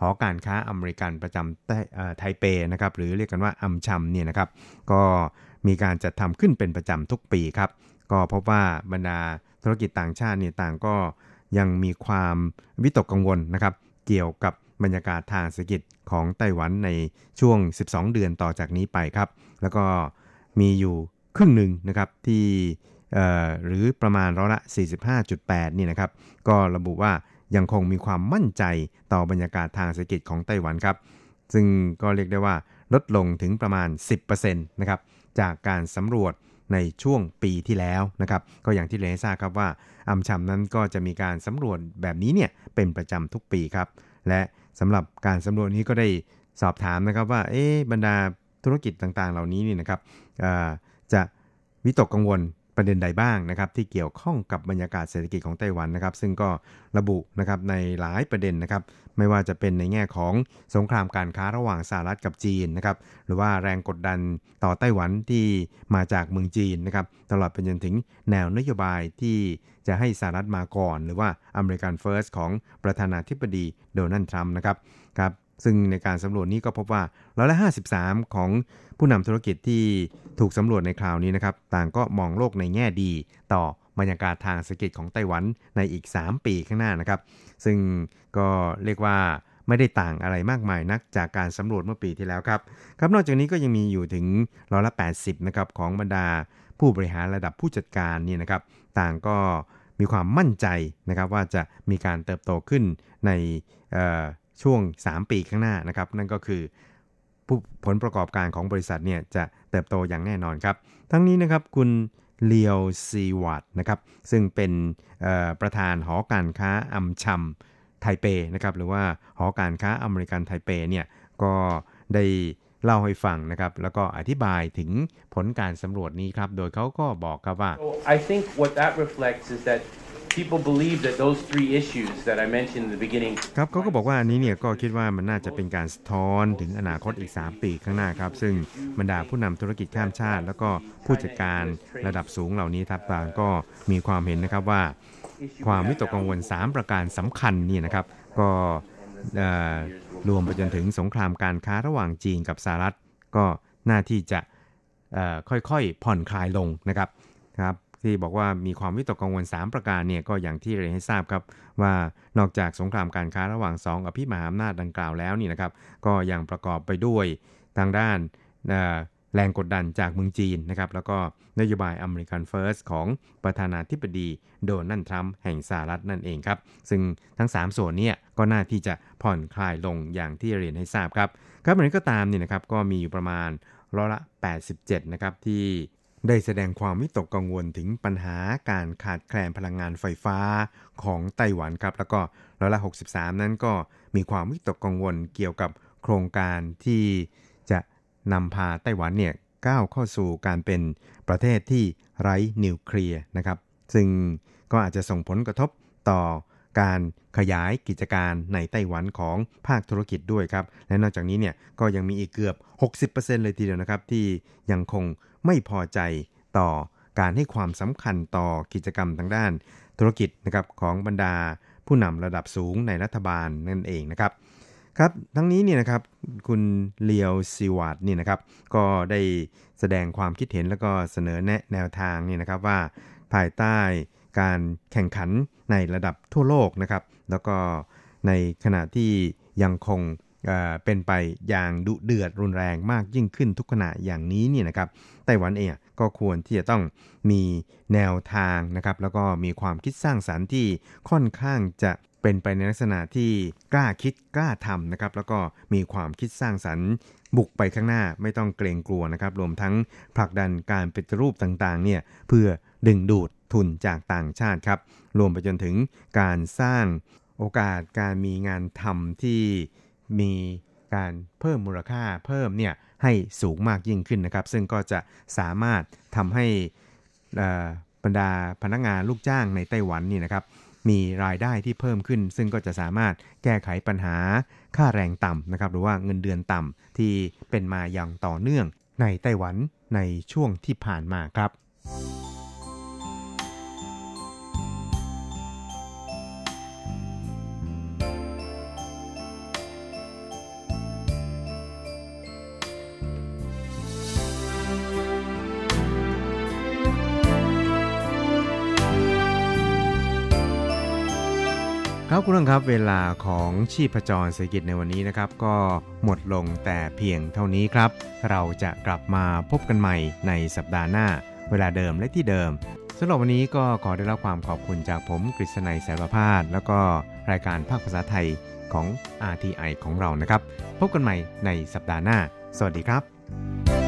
หอการค้าอเมริกันประจำไทเปนะครับหรือเรียกกันว่าอัมชัมเนี่ยนะครับก็มีการจัดทำขึ้นเป็นประจำทุกปีครับก็พบว่าบรรดาธุรกิจต่างชาติเนี่ยต่างก็ ยังมีความวิตกกังวลนะครับ เกี่ยวกับบรรยากาศทางเศรษฐกิจของไต้หวันในช่วง 12 เดือนต่อจากนี้ไปครับ แล้วก็มีอยู่ครึ่งหนึ่งนะครับที่หรือประมาณร้อยละ 45.8 นี่นะครับ ก็ระบุว่ายังคงมีความมั่นใจต่อบรรยากาศทางเศรษฐกิจของไต้หวันครับ ซึ่งก็เรียกได้ว่าลดลงถึงประมาณ 10%นะครับ จากการสำรวจ ในช่วงปีที่แล้วนะครับ ก็อย่างที่เรนทราบครับว่าอัมชัมนั้นก็จะมีการสำรวจแบบนี้เนี่ยเป็นประจำทุกปีครับ และสำหรับการสำรวจนี้ก็ได้สอบถามนะครับว่าเอ๊บรรดาธุรกิจต่างๆ เหล่านี้นี่นะครับจะวิตกกังวล ประเด็นใดบ้างนะครับที่เกี่ยวข้องกับบรรยากาศเศรษฐกิจของไต้หวันนะครับ ซึ่งก็ระบุนะครับในหลายประเด็นนะครับ ไม่ว่าจะเป็นในแง่ของสงครามการค้าระหว่างสหรัฐกับจีนนะครับ หรือว่าแรงกดดันต่อไต้หวันที่มาจากเมืองจีนนะครับ ตลอดไปจนถึงแนวนโยบายที่จะให้สหรัฐมาก่อน หรือว่าอเมริกันเฟิร์สของประธานาธิบดีโดนัลด์ทรัมป์นะครับครับ ซึ่งในการสำรวจนี้ก็พบว่าร้อยละ53 ของผู้นำธุรกิจที่ถูกสำรวจในคราวนี้นะครับ ต่างก็มองโลกในแง่ดี ต่อบรรยากาศทางเศรษฐกิจของไต้หวันในอีก 3 ปีข้างหน้านะครับ ซึ่งก็เรียกว่าไม่ได้ต่างอะไรมากมายนักจากการสำรวจเมื่อปีที่แล้วครับครับนอกจากนี้ก็ยังมีอยู่ถึงร้อยละ 80นะครับของบรรดาผู้บริหารระดับผู้จัดการนี่นะครับ ต่างก็มีความมั่นใจนะครับว่าจะมีการเติบโตขึ้นใน ช่วง 3 ปีข้างหน้านะครับ นั่นก็คือผลประกอบการของบริษัทเนี่ยจะเติบโตอย่างแน่นอนครับ ทั้งนี้นะครับคุณเลียวซีวัตนะครับซึ่งเป็นประธานหอการค้าอัมชัมไทเปนะครับหรือว่าหอการค้าอเมริกันไทเปเนี่ยก็ได้เล่าให้ฟังนะครับแล้วก็อธิบายถึงผลการสำรวจนี้ครับโดยเขาก็บอกครับว่า so I think what that reflects is that people believe that those three issues that I mentioned in the beginning ครับเขาก็บอกว่าอันนี้เนี่ยก็คิดว่ามันน่าจะเป็นการสะท้อนถึงอนาคตอีก 3 ปีข้างหน้าครับ ซึ่งบรรดาผู้นำธุรกิจข้ามชาติ แล้วก็ผู้จัดการระดับสูงเหล่านี้ทับต่างก็มีความเห็นนะครับว่า ความวิตกกังวล 3 ประการสำคัญนี่นะครับ ก็รวมไปจนถึงสงครามการค้าระหว่างจีนกับสหรัฐ ก็น่าที่จะค่อยๆผ่อนคลายลงนะครับครับ ที่บอกว่ามีความวิตกกังวล 3 ประการเนี่ยก็อย่างที่เรียนให้ทราบครับ ว่านอกจากสงครามการค้าระหว่าง 2 อภิมหาอำนาจดังกล่าวแล้วนี่นะครับ ก็ยังประกอบไปด้วยทางด้านแรงกดดันจากเมืองจีนนะครับ แล้วก็นโยบายอเมริกันเฟิร์สของประธานาธิบดีโดนัลด์ทรัมป์แห่งสหรัฐนั่นเองครับ ซึ่งทั้ง 3 ส่วนนี้ก็น่าที่จะผ่อนคลายลงอย่างที่เรียนให้ทราบครับ ครับอย่างไรก็ตามนี่นะครับก็มีอยู่ประมาณร้อยละ 87 นะครับ ที่ ได้แสดงความวิตกกังวลถึงปัญหาการขาดแคลนพลังงานไฟฟ้าของไต้หวันครับ แล้วก็ร้อยละ 63 นั้นก็มีความวิตกกังวลเกี่ยวกับโครงการที่จะนำพาไต้หวันเนี่ยก้าวเข้าสู่การเป็นประเทศที่ไร้นิวเคลียร์นะครับ ซึ่งก็อาจจะส่งผลกระทบต่อการขยายกิจการในไต้หวันของภาคธุรกิจด้วยครับ และนอกจากนี้เนี่ยก็ยังมีอีกเกือบ 60%เลยทีเดียวนะครับ ที่ยังคง ไม่พอใจต่อการให้ความสำคัญต่อกิจกรรมทางด้านธุรกิจนะครับของบรรดาผู้นำระดับสูงในรัฐบาลนั่นเองนะครับครับทั้งนี้เนี่ยนะครับคุณเลียวซิวัตนี่นะครับก็ได้แสดงความคิดเห็นแล้วก็เสนอแนะแนวทางนี่นะครับว่าภายใต้การแข่งขันในระดับทั่วโลกนะครับแล้วก็ในขณะที่ยังคง เป็นไปอย่างดุเดือดรุนแรงมากยิ่งขึ้นทุกขณะอย่างนี้เนี่ยนะครับไต้หวันเองก็ควรที่จะต้องมีแนวทางนะครับแล้วก็มีความคิดสร้างสารรค์ที่ค่อนข้างจะเป็นไปในลักษณะที่กล้าคิดกล้าทำนะครับแล้วก็มีความคิดสร้างสรรค์ บุกไปข้างหน้าไม่ต้องเกรงกลัวนะครับรวมทั้งผลักดันการปฏิรูปต่างๆเนี่ยเพื่อดึงดูดทุนจากต่างชาติครับรวมไปจนถึงการสร้างโอกาสการมีงานทำที่ มีการเพิ่มมูลค่าเพิ่มเนี่ยให้สูงมากยิ่งขึ้นนะครับ ซึ่งก็จะสามารถทำให้บรรดาพนักงานลูกจ้างในไต้หวันนี่นะครับ มีรายได้ที่เพิ่มขึ้น ซึ่งก็จะสามารถแก้ไขปัญหาค่าแรงต่ำนะครับ หรือว่าเงินเดือนต่ำที่เป็นมาอย่างต่อเนื่องในไต้หวันในช่วงที่ผ่านมาครับ ครับคุณผู้ชมครับเวลาของชีพจรเศรษฐกิจในวันนี้นะครับ ก็หมดลงแต่เพียงเท่านี้ครับ เราจะกลับมาพบกันใหม่ในสัปดาห์หน้า เวลาเดิมและที่เดิมสำหรับวันนี้ก็ขอได้รับความขอบคุณจากผมกฤษณัยแสรพาดแล้วก็รายการภาคภาษาไทยของ RTI ของเรานะครับ พบกันใหม่ในสัปดาห์หน้าสสวัสดีครับ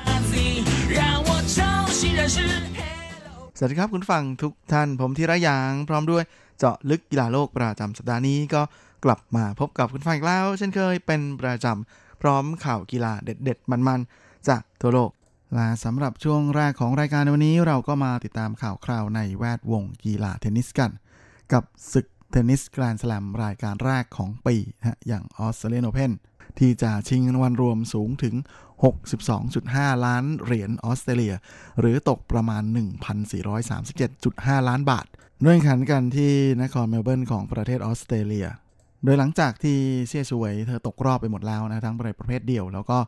สวัสดีครับคุณผู้ฟังทุกท่านผมธีระยางพร้อมด้วยเจาะลึกกีฬาโลกประจำสัปดาห์นี้ก็กลับมาพบกับคุณผู้ฟังอีกแล้ว เช่นเคยเป็นประจำพร้อมข่าวกีฬาเด็ด ๆ มันๆ จากทั่วโลก และสำหรับช่วงแรกของรายการในวันนี้เราก็มาติดตามข่าวคราวในแวดวงกีฬาเทนนิสกัน กับศึกเทนนิสแกรนด์สแลมรายการแรกของปีนะอย่างออสเตรเลียนโอเพนที่จะชิงรางวัลรวมสูงถึง 62.5 ล้านเหรียญออสเตรเลีย หรือตกประมาณ 1,437.5 ล้านบาทด้วยขันกันที่นครเมลเบิร์นของประเทศออสเตรเลีย โดยหลังจากที่เซียชวยเธอตกรอบไปหมดแล้วนะทั้งประเภทเดี่ยว แล้วก็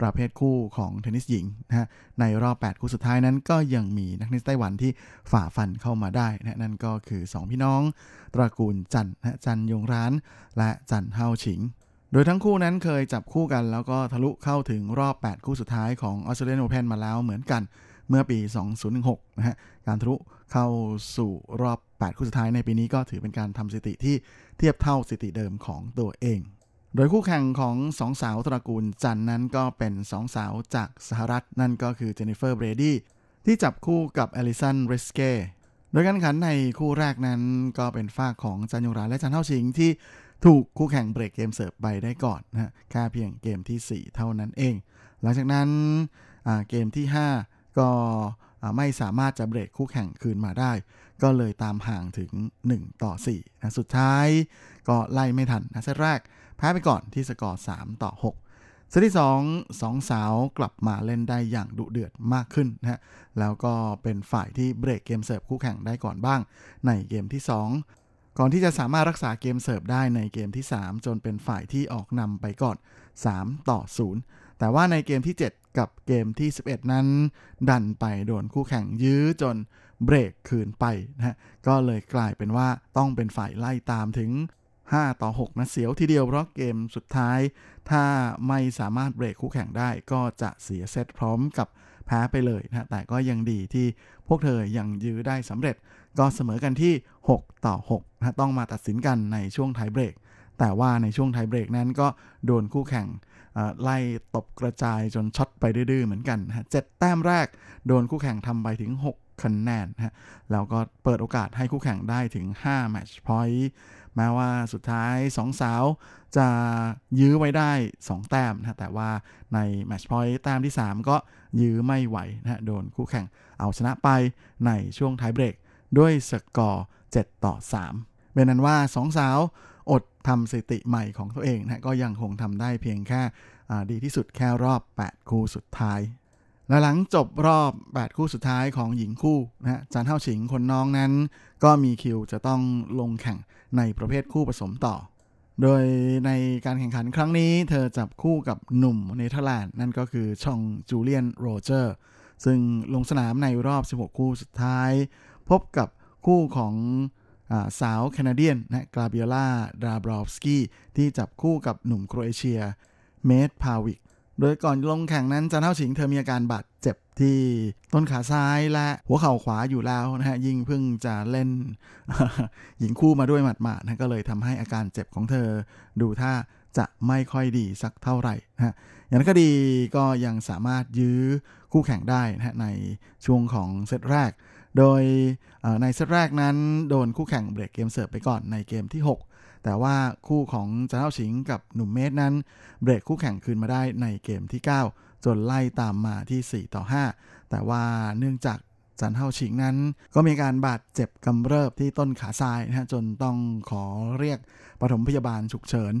ประเภทคู่ของเทนนิสหญิงนะฮะในรอบ 8 คู่สุดท้ายนั้นก็ยังมีนักเทนนิสไต้หวันที่ฝ่าฟันเข้ามาได้นะนั่นก็คือ 2 พี่น้อง ตระกูลจันนะจันยงร้าน และจันเฮาฉิง โดยทั้งคู่นั้นเคยจับคู่กันแล้วก็ทะลุเข้าถึงรอบ 8 คู่สุดท้ายของออสเตรเลียนโอเพนมาแล้วเหมือนกันเมื่อปี 2016 นะฮะ การทะลุเข้าสู่รอบ 8 คู่สุดท้ายในปีนี้ก็ถือเป็นการทำสถิติที่เทียบเท่าสถิติเดิมของตัวเอง โดยคู่แข่งของสองสาวตระกูลจันนั้นก็เป็นสองสาวจากสหรัฐ นั่นก็คือเจนนิเฟอร์เบรดี้ที่จับคู่กับเอลิสันริสเกโดยการแข่งขันในคู่แรกนั้นก็เป็นฝ่ายของจันยงรานและจันเท่าชิงที่ ถูกคู่แข่งเบรกเกมเสิร์ฟไปได้ก่อนนะฮะแค่เพียงเกมที่ 4 เท่านั้นเอง หลังจากนั้นเกมที่ 5 ก็ไม่สามารถจะเบรกคู่แข่งคืนมาได้ ก็เลยตามห่างถึง 1 ต่อ4นะสุดท้ายก็ไล่ไม่ทันนะเซตแรกแพ้ไปก่อนที่สกอร์3ต่อ 6เซตที่2สองสาวกลับมาเล่นได้อย่างดุเดือดมากขึ้นนะฮะแล้วก็เป็นฝ่ายที่เบรกเกมเสิร์ฟคู่แข่งได้ก่อนบ้าง ในเกมที่ 2 ก่อนที่จะสามารถรักษาเกมเสิร์ฟได้ในเกมที่ 3 จนเป็นฝ่ายที่ออกนำไปก่อน 3 ต่อ 0 แต่ว่าในเกมที่ 7 กับเกมที่ 11 นั้น ดันไปโดนคู่แข่งยื้อจนเบรกคืนไปนะฮะก็เลยกลายเป็นว่าต้องเป็นฝ่ายไล่ตามถึง 5 ต่อ 6 นะเสียวทีเดียวเพราะเกมสุดท้าย ถ้าไม่สามารถเบรกคู่แข่งได้ก็จะเสียเซตพร้อมกับแพ้ไปเลยนะแต่ก็ยังดีที่พวกเธอยังยื้อได้สำเร็จ ก็เสมอกันที่ 6 ต่อ6นะต้องมาตัดสินกันในช่วงไทเบรก แต่ว่าในช่วงไทเบรกนั้นก็โดนคู่แข่งไล่ตบกระจายจนช็อตไปดื้อเหมือนกันนะเจ็ดแต้มแรกโดนคู่แข่งทำไปถึง 6 คะแนนนะแล้วก็เปิดโอกาสให้คู่แข่งได้ถึง 5 แมตช์พอยต์แม้ว่าสุดท้าย 2 สาวจะยื้อไว้ได้ 2 แต้มนะแต่ว่าในแมตช์พอยต์แต้มที่ 3 ก็ยื้อไม่ไหวนะโดนคู่แข่งเอาชนะไปในช่วงไทเบรก ด้วยสกอร์ 7 ต่อ 3 เป็นนั้นว่า 2 สาวอดทำสถิติใหม่ของตัวเองนะก็ยังคงทำได้เพียงแค่ดีที่สุดแค่รอบ 8 คู่สุดท้าย และหลังจบรอบ 8 คู่สุดท้ายของหญิงคู่นะจันเท่าฉิงคนน้องนั้น ก็มีคิวจะต้องลงแข่งในประเภทคู่ผสมต่อ โดยในการแข่งขันครั้งนี้ เธอจับคู่กับหนุ่มเนเธอร์แลนด์นั่นก็คือฌองจูเลียนโรเจอร์ซึ่งลงสนามในรอบ 16 คู่สุดท้าย พบกับคู่ของสาว Canadian นะกาเบรียล่าดาบรอฟสกี้ที่จับคู่กับหนุ่มโครเอเชียเมตพาวิช โดยก่อนลงแข่งนั้นจันเท่าชิงเธอมีอาการบาดเจ็บที่ต้นขาซ้ายและหัวเข่าขวาอยู่แล้วนะฮะยิ่งเพิ่งจะเล่นหญิงคู่มาด้วยหมัดๆนะก็เลยทำให้อาการเจ็บของเธอดูท่าจะไม่ค่อยดีสักเท่าไหร่นะฮะอย่างนั้นก็ดีก็ยังสามารถยื้อคู่แข่งได้นะฮะในช่วงของเซตแรก โดยในเซตแรกนั้นโดนคู่แข่งเบรกเกมเสิร์ฟไปก่อนในเกมที่ 6 แต่ว่าคู่ของจันเท่าชิงกับหนุ่มเมธนั้น เบรกคู่แข่งคืนมาได้ในเกมที่ 9 จนไล่ตามมาที่ 4 ต่อ 5 แต่ว่าเนื่องจากจันเท่าชิงนั้น ก็มีการบาดเจ็บกำเริบที่ต้นขาซ้ายนะฮะจนต้องขอเรียกปฐมพยาบาลฉุกเฉิน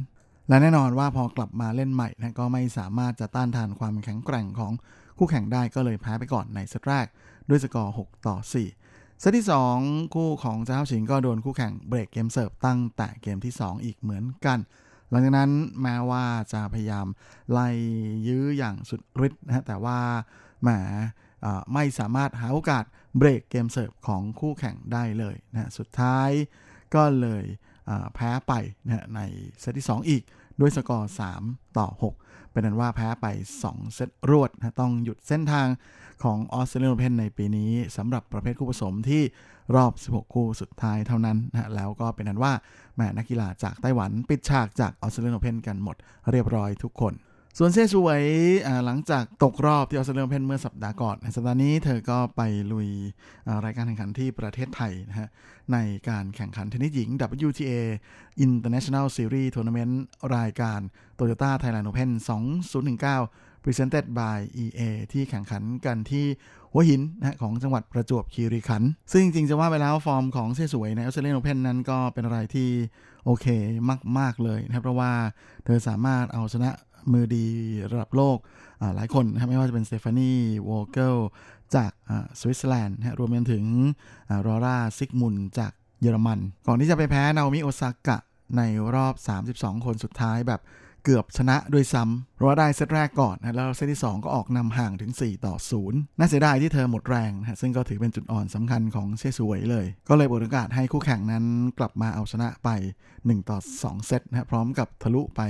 และแน่นอนว่าพอกลับมาเล่นใหม่นะก็ไม่สามารถจะต้านทานความแข็งแกร่งของ คู่แข่งได้ก็เลยแพ้ไปก่อนในเซตแรกด้วยสกอร์ 6 ต่อ 4 เซตที่ 2 คู่ของเจ้าชิงก็โดนคู่แข่งเบรกเกมเสิร์ฟตั้งแต่เกมที่ 2 อีกเหมือนกัน หลังจากนั้นแม้ว่าจะพยายามไล่ยื้ออย่างสุดฤทธิ์นะแต่ว่าแหมไม่สามารถหาโอกาสเบรกเกมเสิร์ฟของคู่แข่งได้เลยนะสุดท้ายก็เลยแพ้ไปนะในเซตที่ 2 อีกด้วยสกอร์ 3 ต่อ 6 เป็นอันว่าแพ้ไป 2 เซตรวดนะต้องหยุดเส้นทางของออสเตรเลียนโอเพนในปีนี้สำหรับประเภทคู่ผสมที่รอบ 16 คู่สุดท้ายเท่านั้นนะแล้วก็เป็นอันว่าแหมนักกีฬาจากไต้หวันปิดฉากจากออสเตรเลียนโอเพนกันหมดเรียบร้อยทุกคน ส่วนเซี่ยสวยหลังจากตกรอบที่ออสเตรเลียนโอเพนเมื่อสัปดาห์ก่อนสัปดาห์นี้เธอก็ไปลุยรายการแข่งขันที่ประเทศไทยนะฮะในการแข่งขันเทนนิสหญิง WTA International Series Tournament รายการ Toyota Thailand Open 2019 Presented by EA ที่แข่งขันกันที่หัวหินนะของจังหวัดประจวบคีรีขันธ์ซึ่งจริงๆจะว่าไปแล้วฟอร์มของเซี่ยสวยในออสเตรเลียนโอเพนนั้นก็เป็นอะไรที่โอเคมาก ๆ เลยนะครับเพราะว่าเธอสามารถเอาชนะ มือดีระดับโลกหลายคนนะไม่ว่าจะเป็นสเตฟานีโวเกเลจากสวิตเซอร์แลนด์รวมไปถึงลอร่าซีเกมุนด์จากเยอรมัน ก่อนที่จะไปแพ้นาโอมิโอซากะในรอบ 32 คนสุดท้ายแบบ เกือบชนะด้วยซ้ำเพราะว่าได้เซตแรกก่อนนะแล้วเซตที่ 2 ก็ออกนำห่างถึง 4 ต่อ 0 น่าเสียดายที่เธอหมดแรงนะซึ่งก็ถือเป็นจุดอ่อนสำคัญของเซี่ยสวยเลย ก็เลยเปิดโอกาสให้คู่แข่งนั้นกลับมาเอาชนะไป 1 ต่อ 2 เซตนะพร้อมกับทะลุไป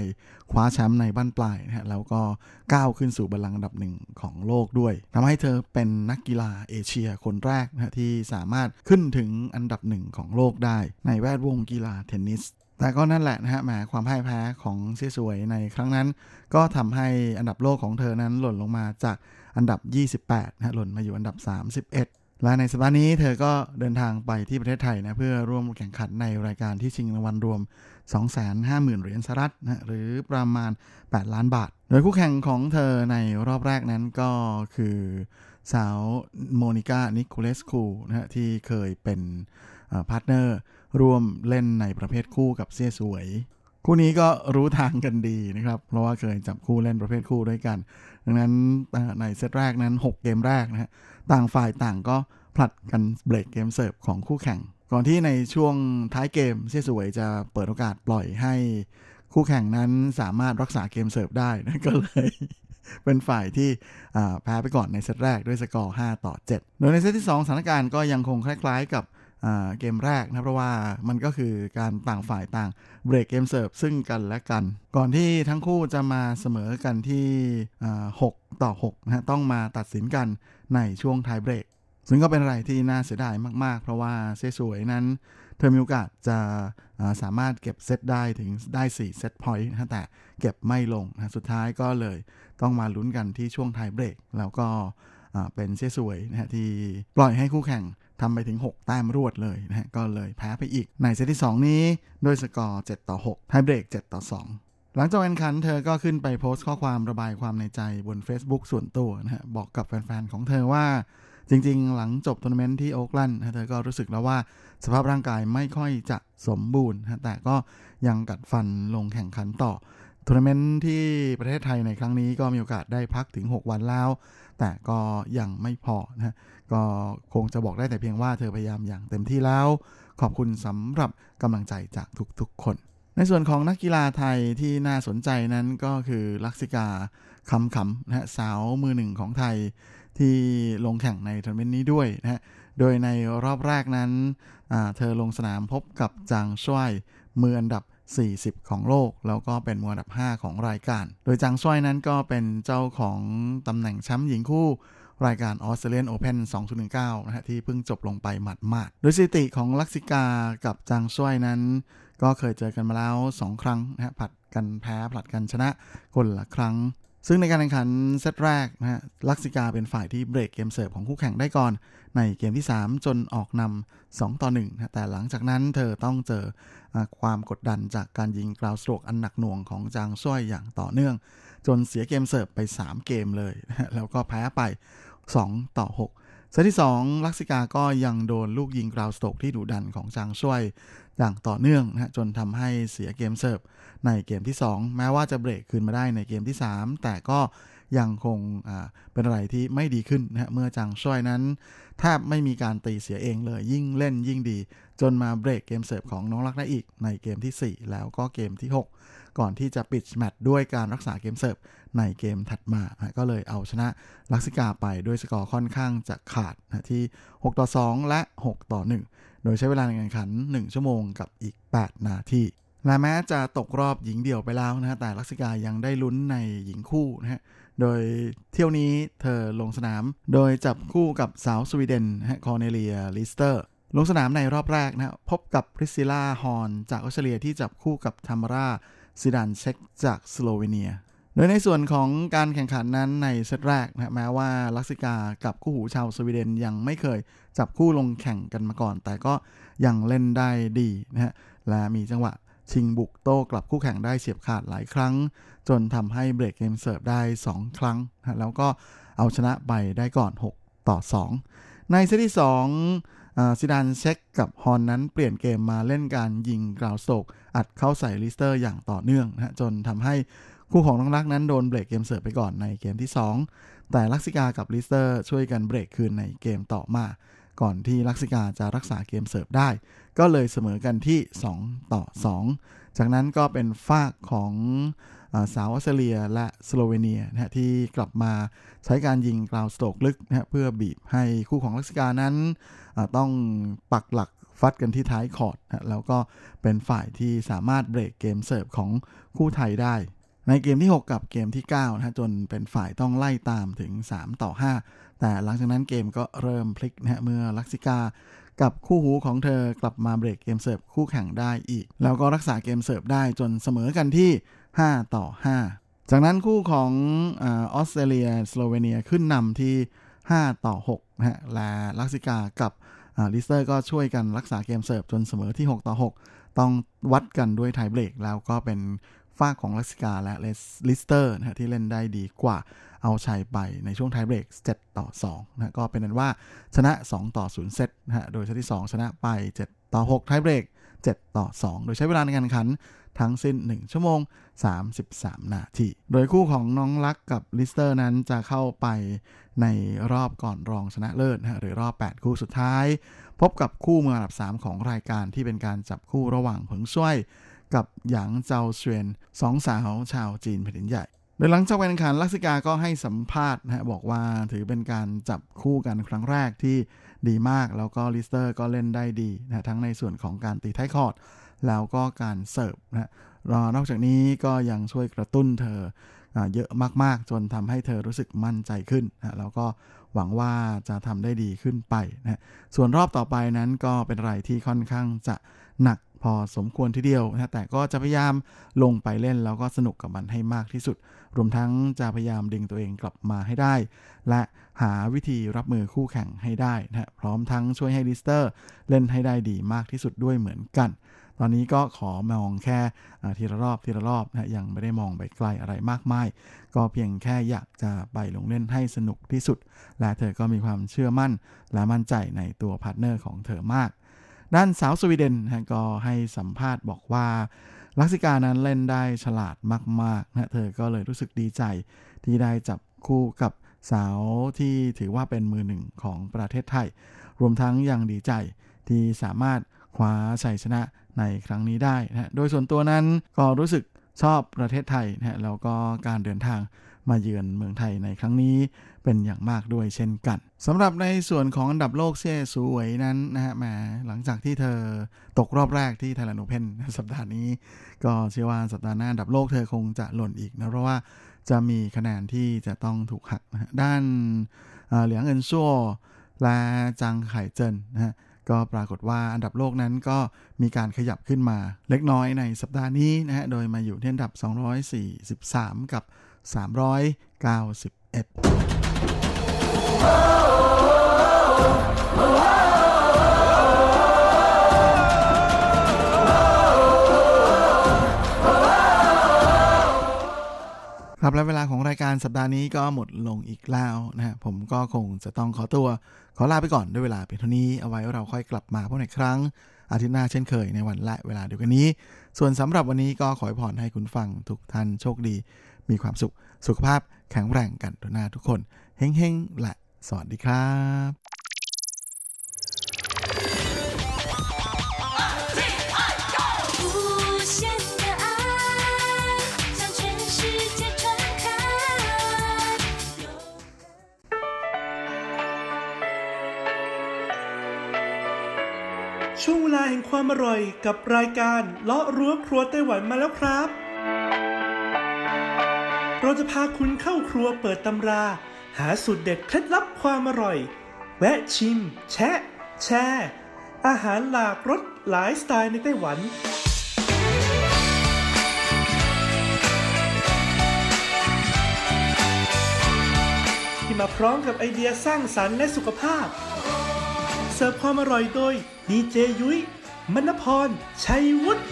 คว้าแชมป์ในบ้านปลายนะแล้วก็ก้าวขึ้นสู่บัลลังก์อันดับหนึ่งของโลกด้วยทำให้เธอเป็นนักกีฬาเอเชียคนแรกนะที่สามารถขึ้นถึงอันดับหนึ่งของโลกได้ในแวดวงกีฬาเทนนิส แต่ก็นั่นแหละนะฮะแหมความพ่ายแพ้ของเซี่ยสวยในครั้งนั้น ก็ทำให้อันดับโลกของเธอนั้นหล่นลงมาจากอันดับ 28นะหล่นมาอยู่อันดับ 31 และในสัปดาห์นี้เธอก็เดินทางไปที่ประเทศไทยนะเพื่อร่วมแข่งขันในรายการที่ชิงรางวัลรวม 250,000 เหรียญสหรัฐนะหรือประมาณ 8 ล้านบาท โดยคู่แข่งของเธอในรอบแรกนั้นก็คือสาวโมนิกานิโคเลสคูนะฮะที่เคยเป็น partner ร่วมเล่นในประเภทคู่กับเซี่ยสวย คู่นี้ก็รู้ทางกันดีนะครับ เพราะว่าเคยจับคู่เล่นประเภทคู่ด้วยกัน ดังนั้นในเซตแรกนั้น 6 เกมแรกนะฮะต่างฝ่ายต่างก็ผลัดกันเบรกเกมเสิร์ฟของคู่แข่ง ก่อนที่ในช่วงท้ายเกมเซี่ยสวยจะเปิดโอกาสปล่อยให้คู่แข่งนั้นสามารถรักษาเกมเสิร์ฟได้นะก็เลยเป็นฝ่ายที่แพ้ไปก่อนในเซตแรกด้วยสกอร์ 5 ต่อ 7 โดยในเซตที่ 2 สถานการณ์ก็ยังคงคล้ายๆกับ เกมแรกนะเพราะว่ามันก็คือการต่างฝ่ายต่างเบรกเกมเสิร์ฟซึ่งกันและกัน ก่อนที่ทั้งคู่จะมาเสมอกันที่ 6 ต่อ6นะต้องมาตัดสินกันในช่วงท้ายเบรก ซึ่งก็เป็นอะไรที่น่าเสียดายมากๆ เพราะว่าเซสวยนั้น เธอมีโอกาสจะสามารถเก็บเซตได้ถึงได้4เซตพอยต์นะแต่เก็บไม่ลงนะสุดท้ายก็เลยต้องมาลุ้นกันที่ช่วงท้ายเบรก แล้วก็เป็นเซสวยนะฮะที่ปล่อยให้คู่แข่ง ทำไปถึง 6 แต้มรวดเลยนะฮะก็เลยแพ้ไปอีก ในเซตที่ 2 นี้ด้วยสกอร์ 7 ต่อ6ไทเบรก 7 ต่อ 2หลังจากแข่งขันเธอก็ขึ้นไปโพสต์ข้อความระบายความในใจบน Facebook ส่วนตัวนะฮะบอกกับแฟนๆ ของเธอว่า จริงๆ หลังจบทัวร์นาเมนต์ที่โอ๊คแลนด์เธอก็รู้สึกแล้วว่าสภาพร่างกายไม่ค่อยจะสมบูรณ์นะแต่ก็ยังกัดฟันลงแข่งขันต่อทัวร์นาเมนต์ที่ประเทศไทยในครั้งนี้ก็มีโอกาสได้พักถึง 6 วันแล้ว แต่ก็ยังไม่พอนะก็คงจะบอกได้แต่เพียงว่าเธอพยายามอย่างเต็มที่แล้ว ขอบคุณสำหรับกำลังใจจากทุกๆคน ในส่วนของนักกีฬาไทยที่น่าสนใจนั้นก็คือลักษิกาคำขำนะฮะสาวมือหนึ่งของไทยที่ลงแข่งในทัวร์นาเมนต์นี้ด้วยนะฮะโดยในรอบแรกนั้นเธอลงสนามพบกับจางซ้วยมืออันดับ 40 ของโลก แล้วก็เป็นมืออันดับ 5 ของรายการ โดยจางซ้วยนั้นก็เป็นเจ้าของตำแหน่งแชมป์หญิงคู่รายการออสเตรเลียนโอเพน2019 นะฮะที่เพิ่งจบลงไปหมัดมาดโดยสถิติของลักษิกากับจางซ้วยนั้น ก็เคยเจอกันมาแล้ว 2 ครั้งนะฮะผัดกันแพ้ผลัดกันชนะคนละครั้ง ซึ่งในการแข่งขันเซตแรกนะฮะลักษิกาเป็นฝ่ายที่เบรกเกมเสิร์ฟของคู่แข่งได้ก่อน ในเกมที่ 3 จนออกนำ2ต่อ1นะแต่หลังจากนั้นเธอต้องเจอความกดดันจากการยิง groundstroke อันหนักหน่วงของจางซ้วยอย่างต่อเนื่อง จนเสียเกมเสิร์ฟไป 3 เกมเลยนะแล้วก็แพ้ไป 2 ต่อ 6เซตที่ 2 ลักซิกาก็ยังโดนลูกยิงกราวสโตรกที่ดุดันของจางช่วยอย่างต่อเนื่องนะจนทำให้เสียเกมเสิร์ฟในเกมที่ 2 แม้ว่าจะเบรกคืนมาได้ในเกมที่ 3 แต่ก็ ยังคงเป็นอะไรที่ไม่ดีขึ้นนะเมื่อจางช่วยนั้นแทบไม่มีการตีเสียเองเลย ยิ่งเล่นยิ่งดี จนมาเบรกเกมเสิร์ฟของน้องรักได้อีกในเกมที่ 4 แล้วก็เกมที่ 6 ก่อนที่จะปิดแมตช์ด้วยการรักษาเกมเสิร์ฟในเกมถัดมา ก็เลยเอาชนะลักษิกาไปด้วยสกอร์ค่อนข้างจะขาดนะที่ 6 ต่อ 2 และ 6 ต่อ 1 โดยใช้เวลาในการแข่งขัน 1 ชั่วโมงกับอีก 8 นาทีและแม้จะตกรอบหญิงเดี่ยวไปแล้วนะแต่ลักษิกายังได้ลุ้นในหญิงคู่นะฮะ โดยเที่ยวนี้เธอลงสนาม โดยจับคู่กับสาวสวีเดนคอร์เนเลียลิสเตอร์ ลงสนามในรอบแรกนะพบกับพริซิล่าฮอนจากออสเตรเลียที่จับคู่กับทามาราซิดานเช็กจากสโลวีเนีย โดยในส่วนของการแข่งขันนั้นในเซตแรกนะแม้ว่าลักษิกากับคู่หูชาวสวีเดนยังไม่เคยจับคู่ลงแข่งกันมาก่อน แต่ก็ยังเล่นได้ดีนะฮะและมีจังหวะ ชิงบุกโต้กลับคู่แข่งได้เฉียบขาดหลายครั้ง จนทำให้เบรกเกมเสิร์ฟได้ 2 ครั้ง แล้วก็เอาชนะไปได้ก่อน 6 ต่อ 2 ในเซตที่2ซิดานเช็คกับฮอนนั้นเปลี่ยนเกมมาเล่นการยิง groundstrokeอัดเข้าใส่ลิสเตอร์อย่างต่อเนื่องนะจนทำให้คู่ของน้องลักนั้นโดนเบรกเกมเสิร์ฟไปก่อนในเกมที่ 2 แต่ลักษิกากับลิสเตอร์ช่วยกันเบรกคืนในเกมต่อมา ก่อนที่ลักษิกาจะรักษาเกมเสิร์ฟได้ ก็เลยเสมอกันที่ 2 ต่อ 2 จากนั้นก็เป็นฝ่ายของสาวออสเตรเลียและสโลเวเนียนะที่กลับมาใช้การยิง groundstroke ลึกนะเพื่อบีบให้คู่ของลักษิกานั้นต้องปักหลักฟัดกันที่ท้ายคอร์ตนะแล้วก็เป็นฝ่ายที่สามารถเบรกเกมเสิร์ฟของคู่ไทยได้ ในเกมที่ 6 กับเกมที่ 9นะจนเป็นฝ่ายต้องไล่ตามถึง 3 ต่อ 5 แต่หลังจากนั้นเกมก็เริ่มพลิกนะเมื่อลักษิกากับคู่หูของเธอกลับมาเบรกเกมเสิร์ฟคู่แข่งได้อีก แล้วก็รักษาเกมเสิร์ฟได้จนเสมอกันที่ 5 ต่อ 5 จากนั้นคู่ของออสเตรเลียสโลเวเนียขึ้นนำที่ 5 ต่อ6นะฮะและลักษิกากับลิสเตอร์ก็ช่วยกันรักษาเกมเสิร์ฟจนเสมอที่ 6 ต่อ 6 ต้องวัดกันด้วยไทเบรกแล้วก็เป็นฝ่ายของลักษิกาและลิสเตอร์นะที่เล่นได้ดีกว่า เอาชัยไปในช่วงไทเบรก7ต่อ2นะก็เป็นอันว่าชนะ 2 ต่อ 0 เซตนะฮะโดยเซตที่ 2 ชนะไป 7 ต่อ 6 ไทเบรก 7 ต่อ 2 โดยใช้เวลาในการแข่งขันทั้งสิ้น 1 ชั่วโมง 33 นาที โดยคู่ของน้องลักกับลิสเตอร์นั้นจะเข้าไปในรอบก่อนรองชนะเลิศนะหรือรอบ 8 คู่สุดท้าย พบกับคู่มืออันดับ 3 ของรายการที่เป็นการจับคู่ระหว่างเผิงซ้วย กับหยางเจาเซวียนสองสาวชาวจีนแผ่นดินใหญ่ โดยหลังจากการแข่งขันลักษิกาก็ให้สัมภาษณ์นะบอกว่าถือเป็นการจับคู่กันครั้งแรกที่ดีมาก แล้วก็ลิสเตอร์ก็เล่นได้ดีนะทั้งในส่วนของการตีท้ายคอร์ตแล้วก็การเสิร์ฟนะรอนอกจากนี้ก็ยังช่วยกระตุ้นเธอเยอะมากๆ จนทำให้เธอรู้สึกมั่นใจขึ้นนะแล้วก็หวังว่าจะทำได้ดีขึ้นไปนะส่วนรอบต่อไปนั้นก็เป็นอะไรที่ค่อนข้างจะหนัก พอสมควรทีเดียวนะแต่ก็จะพยายามลงไปเล่นแล้วก็สนุกกับมันให้มากที่สุด รวมทั้งจะพยายามดึงตัวเองกลับมาให้ได้ และหาวิธีรับมือคู่แข่งให้ได้นะพร้อมทั้งช่วยให้ลิสเตอร์เล่นให้ได้ดีมากที่สุดด้วยเหมือนกัน ตอนนี้ก็ขอมองแค่ทีละรอบทีละรอบนะยังไม่ได้มองไปไกลอะไรมากมาย ก็เพียงแค่อยากจะไปลงเล่นให้สนุกที่สุด และเธอก็มีความเชื่อมั่น และมั่นใจในตัว partner ของเธอมาก ด้านสาวสวีเดนก็ให้สัมภาษณ์บอกว่า ลักษิกานั้นเล่นได้ฉลาดมากๆนะเธอก็เลยรู้สึกดีใจ ที่ได้จับคู่กับสาวที่ถือว่าเป็นมือหนึ่งของประเทศไทย รวมทั้งยังดีใจที่สามารถคว้าชัยชนะในครั้งนี้ได้นะโดยส่วนตัวนั้นก็รู้สึกชอบประเทศไทยนะแล้วก็การเดินทาง มาเยือนเมืองไทยในครั้งนี้เป็นอย่างมากด้วยเช่นกันสำหรับในส่วนของอันดับโลกเซี่ยสูวยนั้นนะฮะแหมหลังจากที่เธอตกรอบแรกที่ไทยแลนด์โอเพนสัปดาห์นี้ ก็เชื่อว่าสัปดาห์หน้าอันดับโลกเธอคงจะหล่นอีกนะเพราะว่าจะมีคะแนนที่จะต้องถูกหักนะด้านเหลียงเอินซัวและจางไข่เจินนะฮะก็ปรากฏว่าอันดับโลกนั้นก็มีการขยับขึ้นมาเล็กน้อยในสัปดาห์นี้นะฮะ โดยมาอยู่ที่อันดับ 243 กับ ครับและเวลาของรายการสัปดาห์นี้ก็หมดลงอีกแล้วนะฮะผมก็คงจะต้องขอตัว ขอลาไปก่อนด้วยเวลาเพียงเท่านี้เอาไว้เราค่อยกลับมาพบในครั้ง อาทิตย์หน้าเช่นเคยในวันและเวลาเดียวกันนี้ ส่วนสำหรับวันนี้ก็ขอให้พรให้คุณฟังทุกท่านโชคดี มีความสุข สุขภาพแข็งแรงกันทุกหน้าทุกคน เฮ้งๆและสวัสดีครับช่วงเวลาแห่งความอร่อยกับรายการเลาะรั้วครัวไต้หวันมาแล้วครับ เราจะพาคุณเข้าครัวเปิดตำรา หาสูตรเด็ดเคล็ดลับความอร่อย แวะชิม แชะ แชร์อาหารหลากรสหลายสไตล์ในไต้หวันที่มาพร้อมกับไอเดียสร้างสรรค์และสุขภาพ เสิร์ฟความอร่อยโดยดีเจยุ้ยมณพร ชัยวุฒิ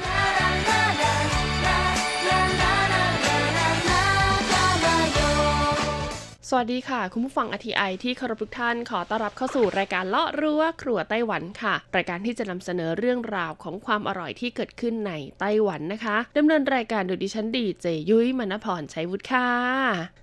สวัสดีค่ะ คุณผู้ฟังอทีไอที่เคารพทุกท่านขอต้อนรับเข้าสู่รายการเลาะรั้วครัวไต้หวันค่ะ รายการที่จะนำเสนอเรื่องราวของความอร่อยที่เกิดขึ้นในไต้หวันนะคะดำเนินรายการโดยดิฉันดีเจยุ้ยมณพรชัยวุฒิค่ะ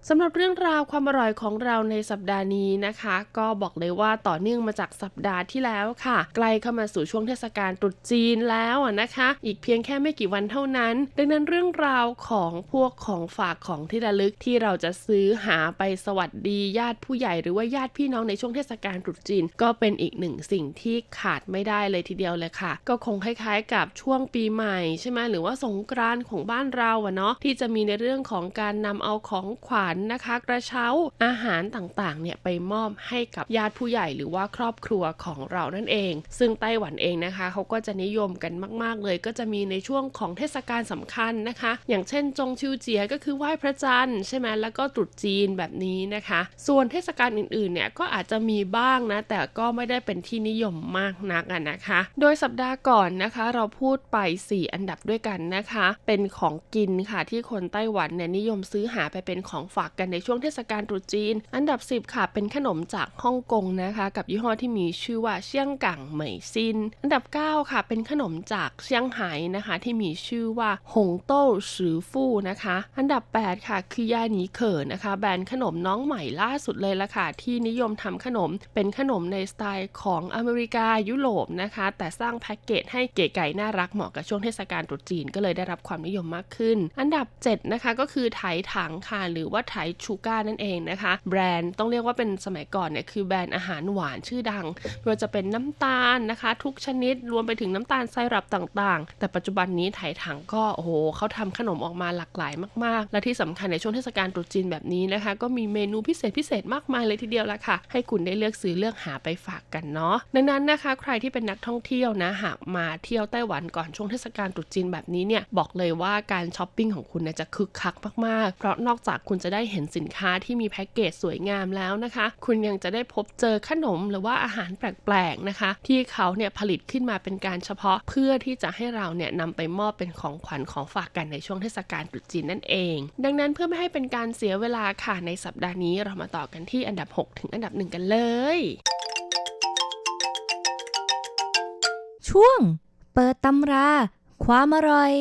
สำหรับเรื่องราวความอร่อยของเราในสัปดาห์นี้นะคะ ก็บอกเลยว่าต่อเนื่องมาจากสัปดาห์ที่แล้วค่ะ ใกล้เข้ามาสู่ช่วงเทศกาลตรุษจีนแล้วนะคะ อีกเพียงแค่ไม่กี่วันเท่านั้น ดังนั้นเรื่องราวของพวกของฝากของที่ระลึกที่เราจะซื้อหาไปสวัสดีญาติผู้ใหญ่หรือว่าญาติพี่น้องในช่วงเทศกาลตรุษจีน ก็เป็นอีกหนึ่งสิ่งที่ขาดไม่ได้เลยทีเดียวเลยค่ะ ก็คงคล้ายๆ กับช่วงปีใหม่ใช่ไหมหรือว่าสงกรานต์ของบ้านเราอะเนาะที่จะมีในเรื่องของการนำเอาของขวัญนนะคะ กระเช้าอาหารต่างๆเนี่ยไปมอบให้กับญาติผู้ใหญ่หรือว่าครอบครัวของเรานั่นเอง ซึ่งไต้หวันเองนะคะเขาก็จะนิยมกันมาก ๆ เลย ก็จะมีในช่วงของเทศกาลสำคัญนะคะ อย่างเช่นจงชิวเจียก็คือไหว้พระจันทร์ใช่ไหมแล้วก็ตรุษจีนแบบนี้นะคะ ส่วนเทศกาลอื่นๆเนี่ยก็อาจจะมีบ้างนะ แต่ก็ไม่ได้เป็นที่นิยมมากนักนะคะ โดยสัปดาห์ก่อนนะคะ เราพูดไป 4 อันดับด้วยกันนะคะ เป็นของกินค่ะที่คนไต้หวันเนี่ยนิยมซื้อหาไปเป็นของฝากกันในช่วงเทศกาลตรุษจีน อันดับ 10 ค่ะ เป็นขนมจากฮ่องกงนะคะ กับยี่ห้อที่มีชื่อว่าเชียงกังเหมยซิน อันดับ 9 ค่ะ เป็นขนมจากเชียงไฮ้นะคะ ที่มีชื่อว่าหงโต้สือฟู่นะคะ อันดับ 8 ค่ะคือยาหนีเขินนะคะ แบรนด์ขนมน้องใหม่ล่าสุดเลยละค่ะ ที่นิยมทำขนมเป็นขนมในสไตล์ของอเมริกายุโรปนะคะ แต่สร้างแพ็กเกจให้เก๋ไก่น่ารักเหมาะกับช่วงเทศกาลตรุษจีนก็เลยได้รับความนิยมมากขึ้น อันดับ 7 นะคะก็คือไถถังค่ะ หรือว่าไถชูก้านั่นเองนะคะ แบรนด์ต้องเรียกว่าเป็นสมัยก่อนเนี่ยคือแบรนด์อาหารหวานชื่อดังไม่ว่าจะเป็นน้ำตาลนะคะ ทุกชนิดรวมไปถึงน้ำตาลไซรัปต่างๆ แต่ปัจจุบันนี้ไถถังก็โอ้โหเขาทำขนมออกมาหลากหลายมากๆ และที่สำคัญในช่วงเทศกาลตรุษจีนแบบนี้นะคะ ก็มีเมเมนูพิเศษพิเศษมากมายเลยทีเดียวละค่ะ ให้คุณได้เลือกซื้อเลือกหาไปฝากกันเนาะดังนั้นนะคะ ใครที่เป็นนักท่องเที่ยวนะหากมาเที่ยวไต้หวันก่อนช่วงเทศกาลตรุษจีนแบบนี้เนี่ยบอกเลยว่าการช้อปปิ้งของคุณจะคึกคักมากๆ เพราะนอกจากคุณจะได้เห็นสินค้าที่มีแพ็กเกจสวยงามแล้วนะคะ คุณยังจะได้พบเจอขนมหรือว่าอาหารแปลกๆนะคะ ที่เขาเนี่ยผลิตขึ้นมาเป็นการเฉพาะเพื่อที่จะให้เราเนี่ยนำไปมอบเป็นของขวัญของฝากกันในช่วงเทศกาลตรุษจีนนั่นเอง ดังนั้นเพื่อไม่ให้เป็นการเสียเวลาค่ะในสัปดาห์นี้เรามาต่อกันที่อันดับ 6 ถึงอันดับหนึ่งกันเลย ช่วง เปิดตำรา ความอร่อย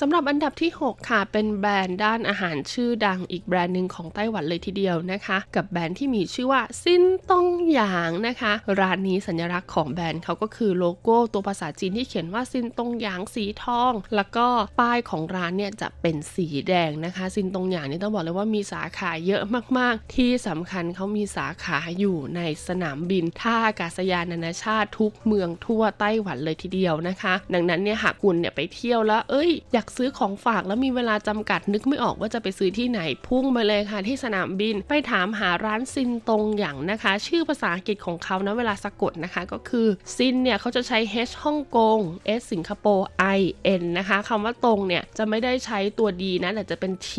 สำหรับอันดับที่ 6 ค่ะ เป็นแบรนด์ด้านอาหารชื่อดังอีกแบรนด์หนึ่งของไต้หวันเลยทีเดียวนะคะ กับแบรนด์ที่มีชื่อว่าซินตงหยางนะคะ ร้านนี้สัญลักษณ์ของแบรนด์เขาก็คือโลโก้ตัวภาษาจีนที่เขียนว่าซินตงหยางสีทอง แล้วก็ป้ายของร้านเนี่ยจะเป็นสีแดงนะคะ ซินตงหยางนี่ต้องบอกเลยว่ามีสาขาเยอะมากๆ ที่สำคัญเขามีสาขาอยู่ในสนามบินท่าอากาศยานนานาชาติทุกเมืองทั่วไต้หวันเลยทีเดียวนะคะ ดังนั้นเนี่ยหากคุณเนี่ยไปเที่ยวแล้วเอ้ยอยากากซื้อของฝากแล้วมีเวลาจำกัดนึกไม่ออกว่าจะไปซื้อที่ไหนพุ่งไปเลยค่ะที่สนามบินไปถามหาร้านซินตรงอย่างนะคะ ชื่อภาษาอังกฤษของเขานะเวลาสะกดนะคะก็คือซินเนี่ยเขาจะใช้ H ฮ่องกง S สิงคโปร์ I N นะคะคำว่าตรงเนี่ยจะไม่ได้ใช้ตัวดีนะแต่จะเป็น T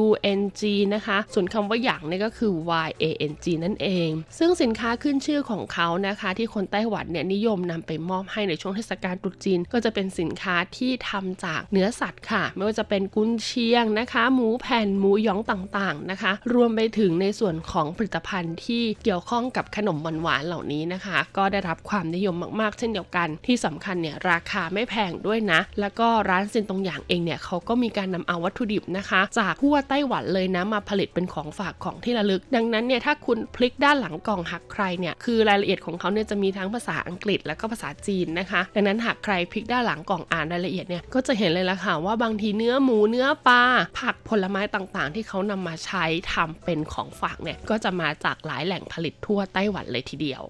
U N G นะคะ ส่วนคำว่าอย่างเนี่ยก็คือ Y A N G นั่นเอง ซึ่งสินค้าขึ้นชื่อของเขานะคะ ที่คนไต้หวันเนี่ยนิยมนำไปมอบให้ในช่วงเทศกาลตรุษจีน ก็จะเป็นสินค้าที่ทำจากเนื้อสัตว์ค่ะ ไม่ว่าจะเป็นกุนเชียงนะคะ หมูแผ่นหมูยองต่างๆนะคะ รวมไปถึงในส่วนของผลิตภัณฑ์ที่เกี่ยวข้องกับขนมหวานๆเหล่านี้นะคะ ก็ได้รับความนิยมมากๆ เช่นเดียวกัน ที่สำคัญเนี่ยราคาไม่แพงด้วยนะ แล้วก็ร้านซินตรงอย่างเองเนี่ยเขาก็มีการนำเอาวัตถุดิบนะคะ จากทั่วไต้หวันเลยนะมาผลิตเป็นของฝากของที่ระลึก ดังนั้นเนี่ยถ้าคุณพลิกด้านหลังกล่องหักใครเนี่ยคือรายละเอียดของเขาเนี่ยจะมีทั้งภาษาอังกฤษแล้วก็ภาษาจีนนะคะ ดังนั้นหากใครพลิกด้านหลังกล่องอ่านรายละเอียดเนี่ยก็จะเห็นเลยละค่ะว่าบางทีเนื้อหมูเนื้อปลาผักผลไม้ต่างๆ ที่เขานำมาใช้ทำเป็นของฝากเนี่ยก็จะมาจากหลายแหล่งผลิตทั่วไต้หวันเลยทีเดียว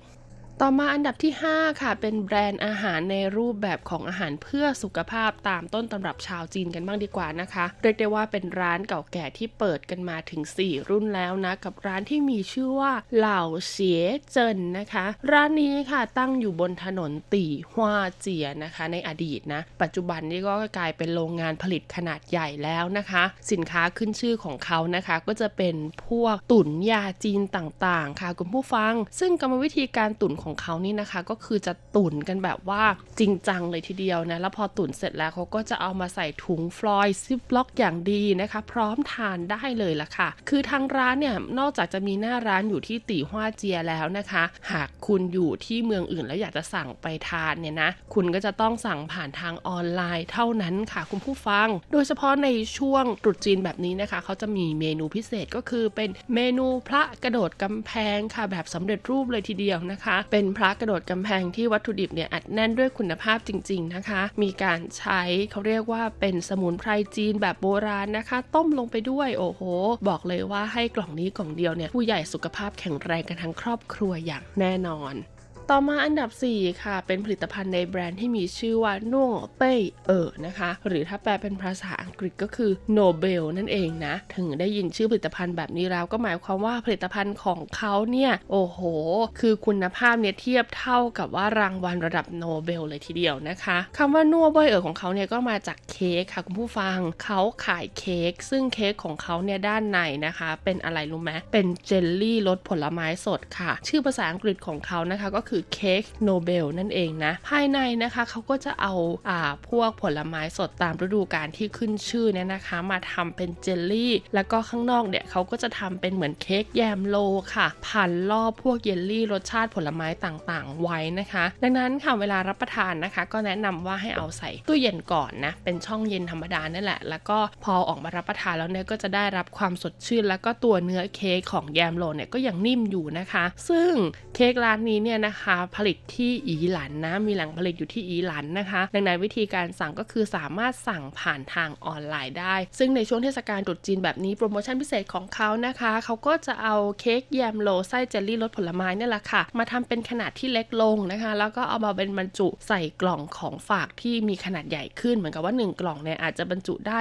ต่อมาอันดับที่ 5 ค่ะเป็นแบรนด์อาหารในรูปแบบของอาหารเพื่อสุขภาพตามต้นตำรับชาวจีนกันบ้างดีกว่านะคะ เรียกได้ว่าเป็นร้านเก่าแก่ที่เปิดกันมาถึง 4 รุ่นแล้วนะ กับร้านที่มีชื่อว่าเหล่าเสียเจินนะคะ ร้านนี้ค่ะตั้งอยู่บนถนนตีฮวาเจียนะคะ ในอดีตนะ ปัจจุบันนี้ก็กลายเป็นโรงงานผลิตขนาดใหญ่แล้วนะคะ สินค้าขึ้นชื่อของเขานะคะ ก็จะเป็นพวกตุ๋นยาจีนต่างๆ ค่ะคุณผู้ฟัง ซึ่งกรรมวิธีการตุ๋นของเขานี่นะคะ ก็คือจะตุ๋นกันแบบว่าจริงจังเลยทีเดียวนะ แล้วพอตุ๋นเสร็จแล้วเขาก็จะเอามาใส่ถุงฟลอยซิปล็อกอย่างดีนะคะ พร้อมทานได้เลยล่ะค่ะ คือทางร้านเนี่ยนอกจากจะมีหน้าร้านอยู่ที่ตีฮวาเจียแล้วนะคะ หากคุณอยู่ที่เมืองอื่นแล้วอยากจะสั่งไปทานเนี่ยนะ คุณก็จะต้องสั่งผ่านทางออนไลน์เท่านั้นค่ะ คุณผู้ฟัง โดยเฉพาะในช่วงตรุษจีนแบบนี้นะคะ เขาจะมีเมนูพิเศษก็คือเป็นเมนูพระกระโดดกำแพงค่ะ แบบสำเร็จรูปเลยทีเดียวนะคะ เป็น็นพระกระโดดกำแพงที่วัตถุดิบเนี่ยอัดแน่นด้วยคุณภาพจริง ๆนะคะ มีการใช้เขาเรียกว่าเป็นสมุนไพรจีนแบบโบราณนะคะ ต้มลงไปด้วยโอ้โห บอกเลยว่าให้กล่องนี้กล่องเดียวเนี่ยผู้ใหญ่สุขภาพแข็งแรงกันทั้งครอบครัวอย่างแน่นอน ต่อมาอันดับ 4 ค่ะ เป็นผลิตภัณฑ์ในแบรนด์ที่มีชื่อว่าน่วเป้ยเออนะคะ หรือถ้าแปลเป็นภาษาอังกฤษก็คือโนเบลนั่นเองนะ ถึงได้ยินชื่อผลิตภัณฑ์แบบนี้แล้วก็หมายความว่าผลิตภัณฑ์ของเขาเนี่ยโอ้โห คือคุณภาพเนี่ยเทียบเท่ากับว่ารางวัลระดับโนเบลเลยทีเดียวนะคะคำว่าน่วเป้ยเออของเขาเนี่ยก็มาจากเค้กค่ะคุณผู้ฟังเขาขายเค้กซึ่งเค้กของเขาเนี่ยด้านในนะคะ เป็นอะไรรู้ไหมเป็นเจลลี่รสผลไม้สดค่ะ ชื่อภาษาอังกฤษของเขานะคะก็คือเค้กโนเบลนั่นเองนะ ภายในนะคะเขาก็จะเอาอ่าพวกผลไม้สดตามฤดูกาลที่ขึ้นชื่อเนี่ยนะคะ มาทำเป็นเจลลี่ แล้วก็ข้างนอกเนี่ยเขาก็จะทำเป็นเหมือนเค้กแยมโลค่ะพันรอบพวกเยลลี่รสชาติผลไม้ต่างๆ ไว้นะคะ ดังนั้นค่ะเวลารับประทานนะคะ ก็แนะนำว่าให้เอาใส่ตู้เย็นก่อนนะเป็นช่องเย็นธรรมดานั่นแหละ แล้วก็พอออกมารับประทานแล้วเนี่ยก็จะได้รับความสดชื่น แล้วก็ตัวเนื้อเค้กของแยมโลเนี่ยก็ยังนิ่มอยู่นะคะ ซึ่งเค้กร้านนี้เนี่ยนะคะผลิตที่อีหลันนะมีแหล่งผลิตอยู่ที่อีหลันนะคะ ดังนั้นวิธีการสั่งก็คือสามารถสั่งผ่านทางออนไลน์ได้ ซึ่งในช่วงเทศกาลตรุษจีนแบบนี้โปรโมชั่นพิเศษของเขานะคะ เขาก็จะเอาเค้กแยมโลไส้เจลลี่รสผลไม้นี่แหละค่ะ มาทำเป็นขนาดที่เล็กลงนะคะ แล้วก็เอามาเป็นบรรจุใส่กล่องของฝากที่มีขนาดใหญ่ขึ้น เหมือนกับว่า 1 กล่องเนี่ยอาจจะบรรจุได้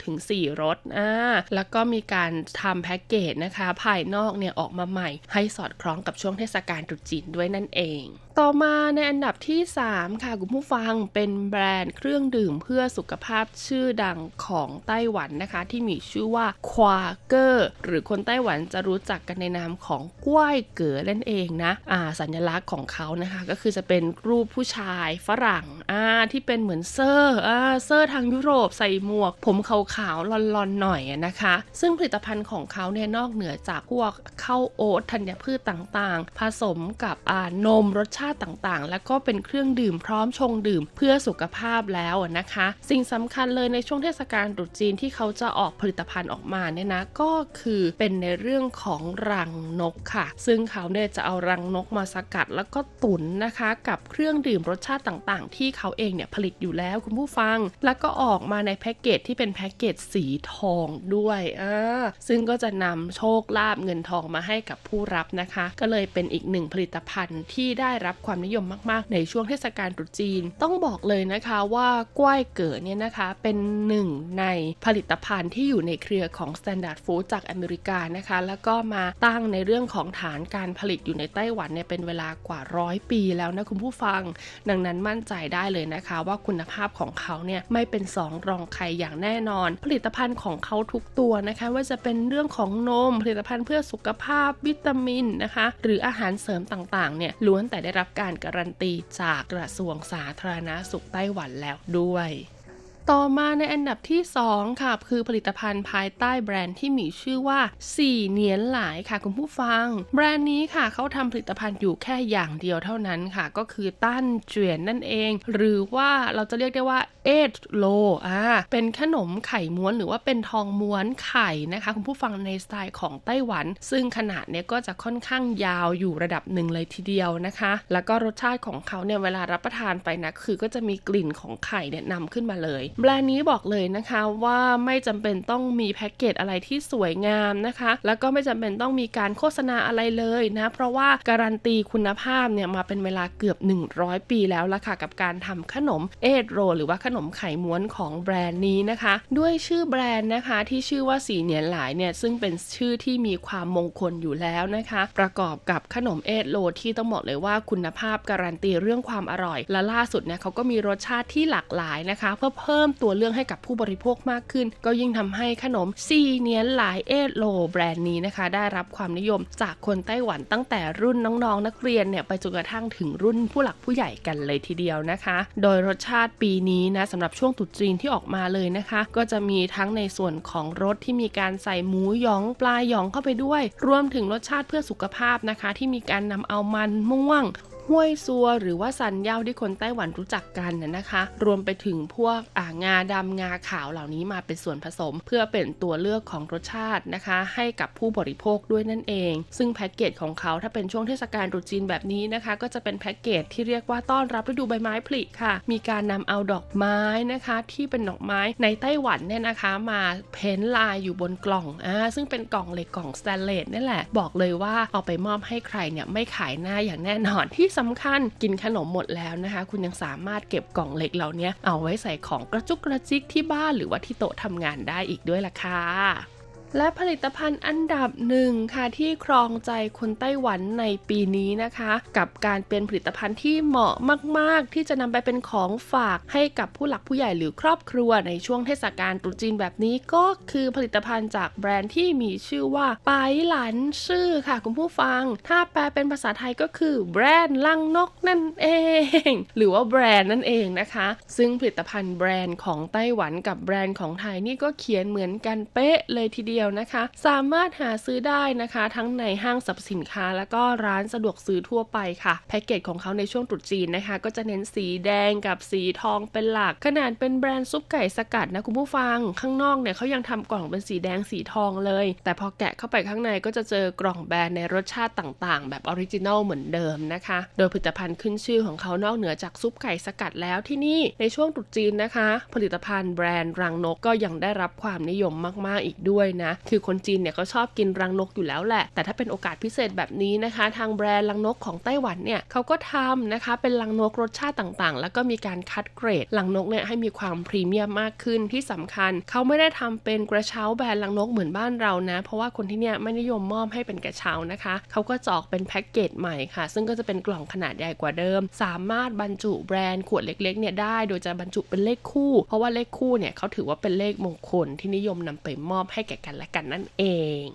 2-4รสอ่าแล้วก็มีการทำแพ็กเกจนะคะ ภายนอกเนี่ยออกมาใหม่ให้สอดคล้องกับช่วงเทศกาลตรุษจีนด้วยนั่นเอง ต่อมาในอันดับที่ 3 ค่ะคุณผู้ฟังเป็นแบรนด์เครื่องดื่มเพื่อสุขภาพชื่อดังของไต้หวันนะคะ ที่มีชื่อว่าควาเกอร์หรือคนไต้หวันจะรู้จักกันในนามของกล้วยเก๋อนั่นเองนะอ่าสัญลักษณ์ของเขานะคะ ก็คือจะเป็นรูปผู้ชายฝรั่งอ่าที่เป็นเหมือนเซอร์อ่าเซอร์ทางยุโรปใส่หมวก ผมขาวๆลอนๆหน่อยนะคะ ซึ่งผลิตภัณฑ์ของเขาเนี่ยนอกเหนือจากพวกข้าวโอ๊ตธัญพืชต่างๆ ผสมกับอ่านมรสชาติต่างๆ แล้วก็เป็นเครื่องดื่มพร้อมชงดื่มเพื่อสุขภาพแล้วนะคะ สิ่งสำคัญเลยในช่วงเทศกาลตรุษจีนที่เขาจะออกผลิตภัณฑ์ออกมาเนี่ยนะก็คือเป็นในเรื่องของรังนกค่ะ ซึ่งเขาเนี่ยจะเอารังนกมาสกัดแล้วก็ตุ๋นนะคะ กับเครื่องดื่มรสชาติต่างๆ ที่เขาเองเนี่ยผลิตอยู่แล้วคุณผู้ฟัง แล้วก็ออกมาในแพ็กเกจที่เป็นแพ็กเกจสีทองด้วยอ่าซึ่งก็จะนำโชคลาภเงินทองมาให้กับผู้รับนะคะ ก็เลยเป็นอีกหนึ่งผลิตภัณฑ์ที่ได้รับรับความนิยมมากๆ ในช่วงเทศกาลตรุษจีน ต้องบอกเลยนะคะว่ากล้วยเก๋อเนี่ยนะคะเป็นหนึ่งในผลิตภัณฑ์ที่อยู่ในเครือของ Standard Food จากอเมริกานะคะ แล้วก็มาตั้งในเรื่องของฐานการผลิตอยู่ในไต้หวันเนี่ยเป็นเวลากว่าร้อยปีแล้วนะคุณผู้ฟัง ดังนั้นมั่นใจได้เลยนะคะ ว่าคุณภาพของเขาเนี่ยไม่เป็นสองรองใครอย่างแน่นอน ผลิตภัณฑ์ของเขาทุกตัวนะคะ ว่าจะเป็นเรื่องของนม ผลิตภัณฑ์เพื่อสุขภาพวิตามินนะคะ หรืออาหารเสริมต่างๆเนี่ยล้วนแต่ได้รับการการันตีจากกระทรวงสาธารณาสุขไต้หวันแล้วด้วยต่อมาในอันดับที่ 2 ค่ะ คือผลิตภัณฑ์ภายใต้แบรนด์ที่มีชื่อว่าสี่เนียนหลายค่ะคุณผู้ฟัง แบรนด์นี้ค่ะเขาทำผลิตภัณฑ์อยู่แค่อย่างเดียวเท่านั้นค่ะ ก็คือตั้นเจียนนั่นเอง หรือว่าเราจะเรียกได้ว่า เอทโลอ่าเป็นขนมไข่ม้วนหรือว่าเป็นทองม้วนไข่นะคะ คุณผู้ฟังในสไตล์ของไต้หวัน ซึ่งขนาดเนี้ยก็จะค่อนข้างยาวอยู่ระดับหนึ่งเลยทีเดียวนะคะ แล้วก็รสชาติของเขาเนี่ยเวลารับประทานไปนะคือก็จะมีกลิ่นของไข่เนี่ยนำขึ้นมาเลย แบรนด์นี้บอกเลยนะคะว่าไม่จำเป็นต้องมีแพ็กเกจอะไรที่สวยงามนะคะ แล้วก็ไม่จำเป็นต้องมีการโฆษณาอะไรเลยนะเพราะว่าการันตีคุณภาพเนี่ยมาเป็นเวลาเกือบ 100 ปีแล้วละค่ะกับการทำขนม egg roll หรือว่าขนมนมไข่ม้วนของแบรนด์นี้นะคะ ด้วยชื่อแบรนด์นะคะที่ชื่อว่าสี่เหนียนหลายเนี่ยซึ่งเป็นชื่อที่มีความมงคลอยู่แล้วนะคะ ประกอบกับขนม egg roll ที่ต้องบอกเลยว่าคุณภาพการันตีเรื่องความอร่อย และล่าสุดเนี่ยเขาก็มีรสชาติที่หลากหลายนะคะ เพื่อเพิ่มตัวเลือกให้กับผู้บริโภคมากขึ้น ก็ยิ่งทำให้ขนมสี่เหนียนหลาย egg roll แบรนด์นี้นะคะ ได้รับความนิยมจากคนไต้หวันตั้งแต่รุ่นน้องๆ นักเรียนเนี่ยไปจนกระทั่งถึงรุ่นผู้หลักผู้ใหญ่กันเลยทีเดียวนะคะ โดยรสชาติปีนี้นะสำหรับช่วงตรุษจีนที่ออกมาเลยนะคะ ก็จะมีทั้งในส่วนของรสที่มีการใส่หมูหยองปลาหยองเข้าไปด้วย รวมถึงรสชาติเพื่อสุขภาพนะคะ ที่มีการนำเอามันม่วง ห้วยซัวหรือว่าสันเย่าที่คนไต้หวันรู้จักกันนะคะ รวมไปถึงพวกอ่างาดำงาขาวเหล่านี้มาเป็นส่วนผสม เพื่อเป็นตัวเลือกของรสชาตินะคะ ให้กับผู้บริโภคด้วยนั่นเอง ซึ่งแพ็กเกจของเขาถ้าเป็นช่วงเทศกาลตรุษจีนแบบนี้นะคะ ก็จะเป็นแพ็กเกจที่เรียกว่าต้อนรับฤดูใบไม้ผลิค่ะ มีการนำเอาดอกไม้นะคะ ที่เป็นดอกไม้ในไต้หวันเนี่ยนะคะ มาเพ้นลายอยู่บนกล่องอ่าซึ่งเป็นกล่องเหล็กกล่องสแตนเลสนี่แหละบอกเลยว่าเอาไปมอบให้ใครเนี่ยไม่ขายหน้าอย่างแน่นอนที่สำคัญกินขนมหมดแล้วนะคะ คุณยังสามารถเก็บกล่องเหล็กเหล่านี้เอาไว้ใส่ของกระจุกกระจิกที่บ้านหรือว่าที่โต๊ะทำงานได้อีกด้วยล่ะค่ะ และผลิตภัณฑ์อันดับหนึ่งค่ะที่ครองใจคนไต้หวันในปีนี้นะคะ กับการเป็นผลิตภัณฑ์ที่เหมาะมาก ๆ ที่จะนำไปเป็นของฝากให้กับผู้หลักผู้ใหญ่หรือครอบครัวในช่วงเทศกาลตรุษจีนแบบนี้ก็คือผลิตภัณฑ์จากแบรนด์ที่มีชื่อว่าไปหลันชื่อค่ะคุณผู้ฟัง ถ้าแปลเป็นภาษาไทยก็คือแบรนด์ลังนกนั่นเอง หรือว่าแบรนด์นั่นเองนะคะ ซึ่งผลิตภัณฑ์แบรนด์ของไต้หวันกับแบรนด์ของไทยนี่ก็เขียนเหมือนกันเป๊ะเลยทีเดียวนะคะ สามารถหาซื้อได้นะคะ ทั้งในห้างสรรพสินค้า แล้วก็ร้านสะดวกซื้อทั่วไปค่ะแพ็กเกจของเขาในช่วงตรุษจีนนะคะ ก็จะเน้นสีแดงกับสีทองเป็นหลัก ขนาดเป็นแบรนด์ซุปไก่สกัดนะคุณผู้ฟัง ข้างนอกเนี่ยเขายังทำกล่องเป็นสีแดงสีทองเลย แต่พอแกะเข้าไปข้างในก็จะเจอกล่องแบรนด์ในรสชาติต่างๆ แบบ original เหมือนเดิมนะคะ โดยผลิตภัณฑ์ขึ้นชื่อของเขานอกเหนือจากซุปไก่สกัดแล้วที่นี่ในช่วงตรุษจีนนะคะ ผลิตภัณฑ์แบรนด์รังนกก็ยังได้รับความนิยมมากๆอีกด้วยนะคือคนจีนเนี่ยก็ชอบกินรังนกอยู่แล้วแหละ แต่ถ้าเป็นโอกาสพิเศษแบบนี้นะคะ ทางแบรนด์รังนกของไต้หวันเนี่ยเขาก็ทำนะคะ เป็นรังนกรสชาติต่างๆ แล้วก็มีการคัดเกรดรังนกเนี่ยให้มีความพรีเมียมมากขึ้นที่สำคัญ เขาไม่ได้ทำเป็นกระเช้าแบรนด์รังนกเหมือนบ้านเรานะ เพราะว่าคนที่เนี่ยไม่นิยมมอบให้เป็นกระเช้านะคะ เขาก็จอกเป็นแพ็กเกจใหม่ค่ะ ซึ่งก็จะเป็นกล่องขนาดใหญ่กว่าเดิม สามารถบรรจุแบรนด์ขวดเล็กๆเนี่ยได้ โดยจะบรรจุเป็นเลขคู่ เพราะว่าเลขคู่เนี่ยเขาถือว่าเป็นเลขมงคลที่นิยมนำไปมอบให้แก่กันและกันนั่นเอง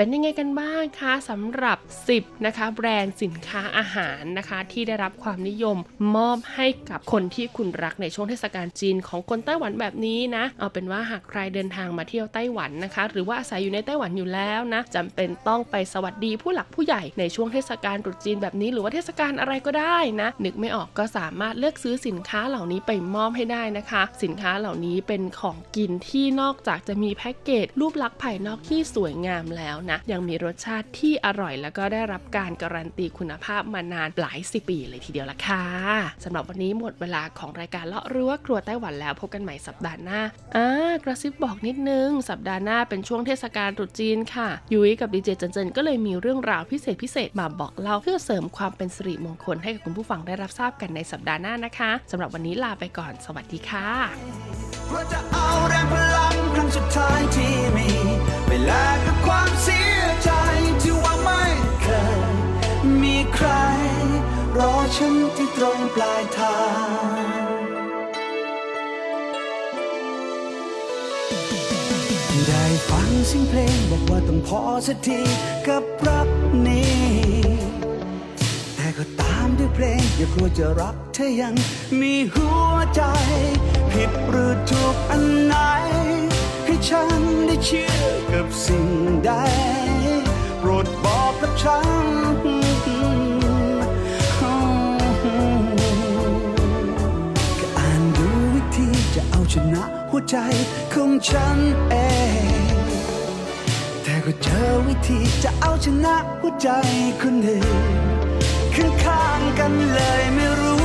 เป็นยังไงกันบ้างคะสำหรับ 10 นะคะ แบรนด์สินค้าอาหารนะคะ ที่ได้รับความนิยมมอบให้กับคนที่คุณรักในช่วงเทศกาลจีนของคนไต้หวันแบบนี้นะ เอาเป็นว่าหากใครเดินทางมาเที่ยวไต้หวันนะคะ หรือว่าอาศัยอยู่ในไต้หวันอยู่แล้วนะจำเป็นต้องไปสวัสดีผู้หลักผู้ใหญ่ในช่วงเทศกาลตรุษจีนแบบนี้หรือว่าเทศกาลอะไรก็ได้นะนึกไม่ออกก็สามารถเลือกซื้อสินค้าเหล่านี้ไปมอบให้ได้นะคะ สินค้าเหล่านี้เป็นของกินที่นอกจากจะมีแพ็กเกจรูปลักษณ์ภายนอกที่สวยงามแล้วนะยังมีรสชาติที่อร่อย แล้วก็ได้รับการการันตีคุณภาพมานานหลายสิบปีเลยทีเดียวละค่ะสำหรับวันนี้หมดเวลาของรายการเลาะรั้วครัวไต้หวันแล้วพบกันใหม่สัปดาห์หน้าอ่ากระซิบบอกนิดนึง สัปดาห์หน้าเป็นช่วงเทศกาลตรุษจีนค่ะยุ้ยกับดีเจเจนเจนก็เลยมีเรื่องราวพิเศษพิเศษมาบอกเล่าเพื่อเสริมความเป็นสิริมงคลให้กับคุณผู้ฟังได้รับทราบกันในสัปดาห์หน้านะคะสำหรับวันนี้ลาไปก่อนสวัสดีค่ะเราจะเอาแรงพลังครั้งสุดท้ายที่มี แลกกับความเสียใจที่ว่าไม่เคยมีใคร รอฉันที่ตรงปลายทางได้ฟังเสียงเพลงบอกว่าต้องพอสักทีกับรักนี้ แต่ก็ตามด้วยเพลง อย่ากลัวจะรักเธอยังมีหัวใจ ผิดหรือถูกอันไหน ฉันได้เชื่อกับสิ่งใดโปรดบอกกับฉันก็อ่านดูวิธีจะเอาชนะหัวใจของฉันเองแต่ก็เจอวิธีจะเอาชนะหัวใจคนอื่นข้างๆกันเลยไม่รู้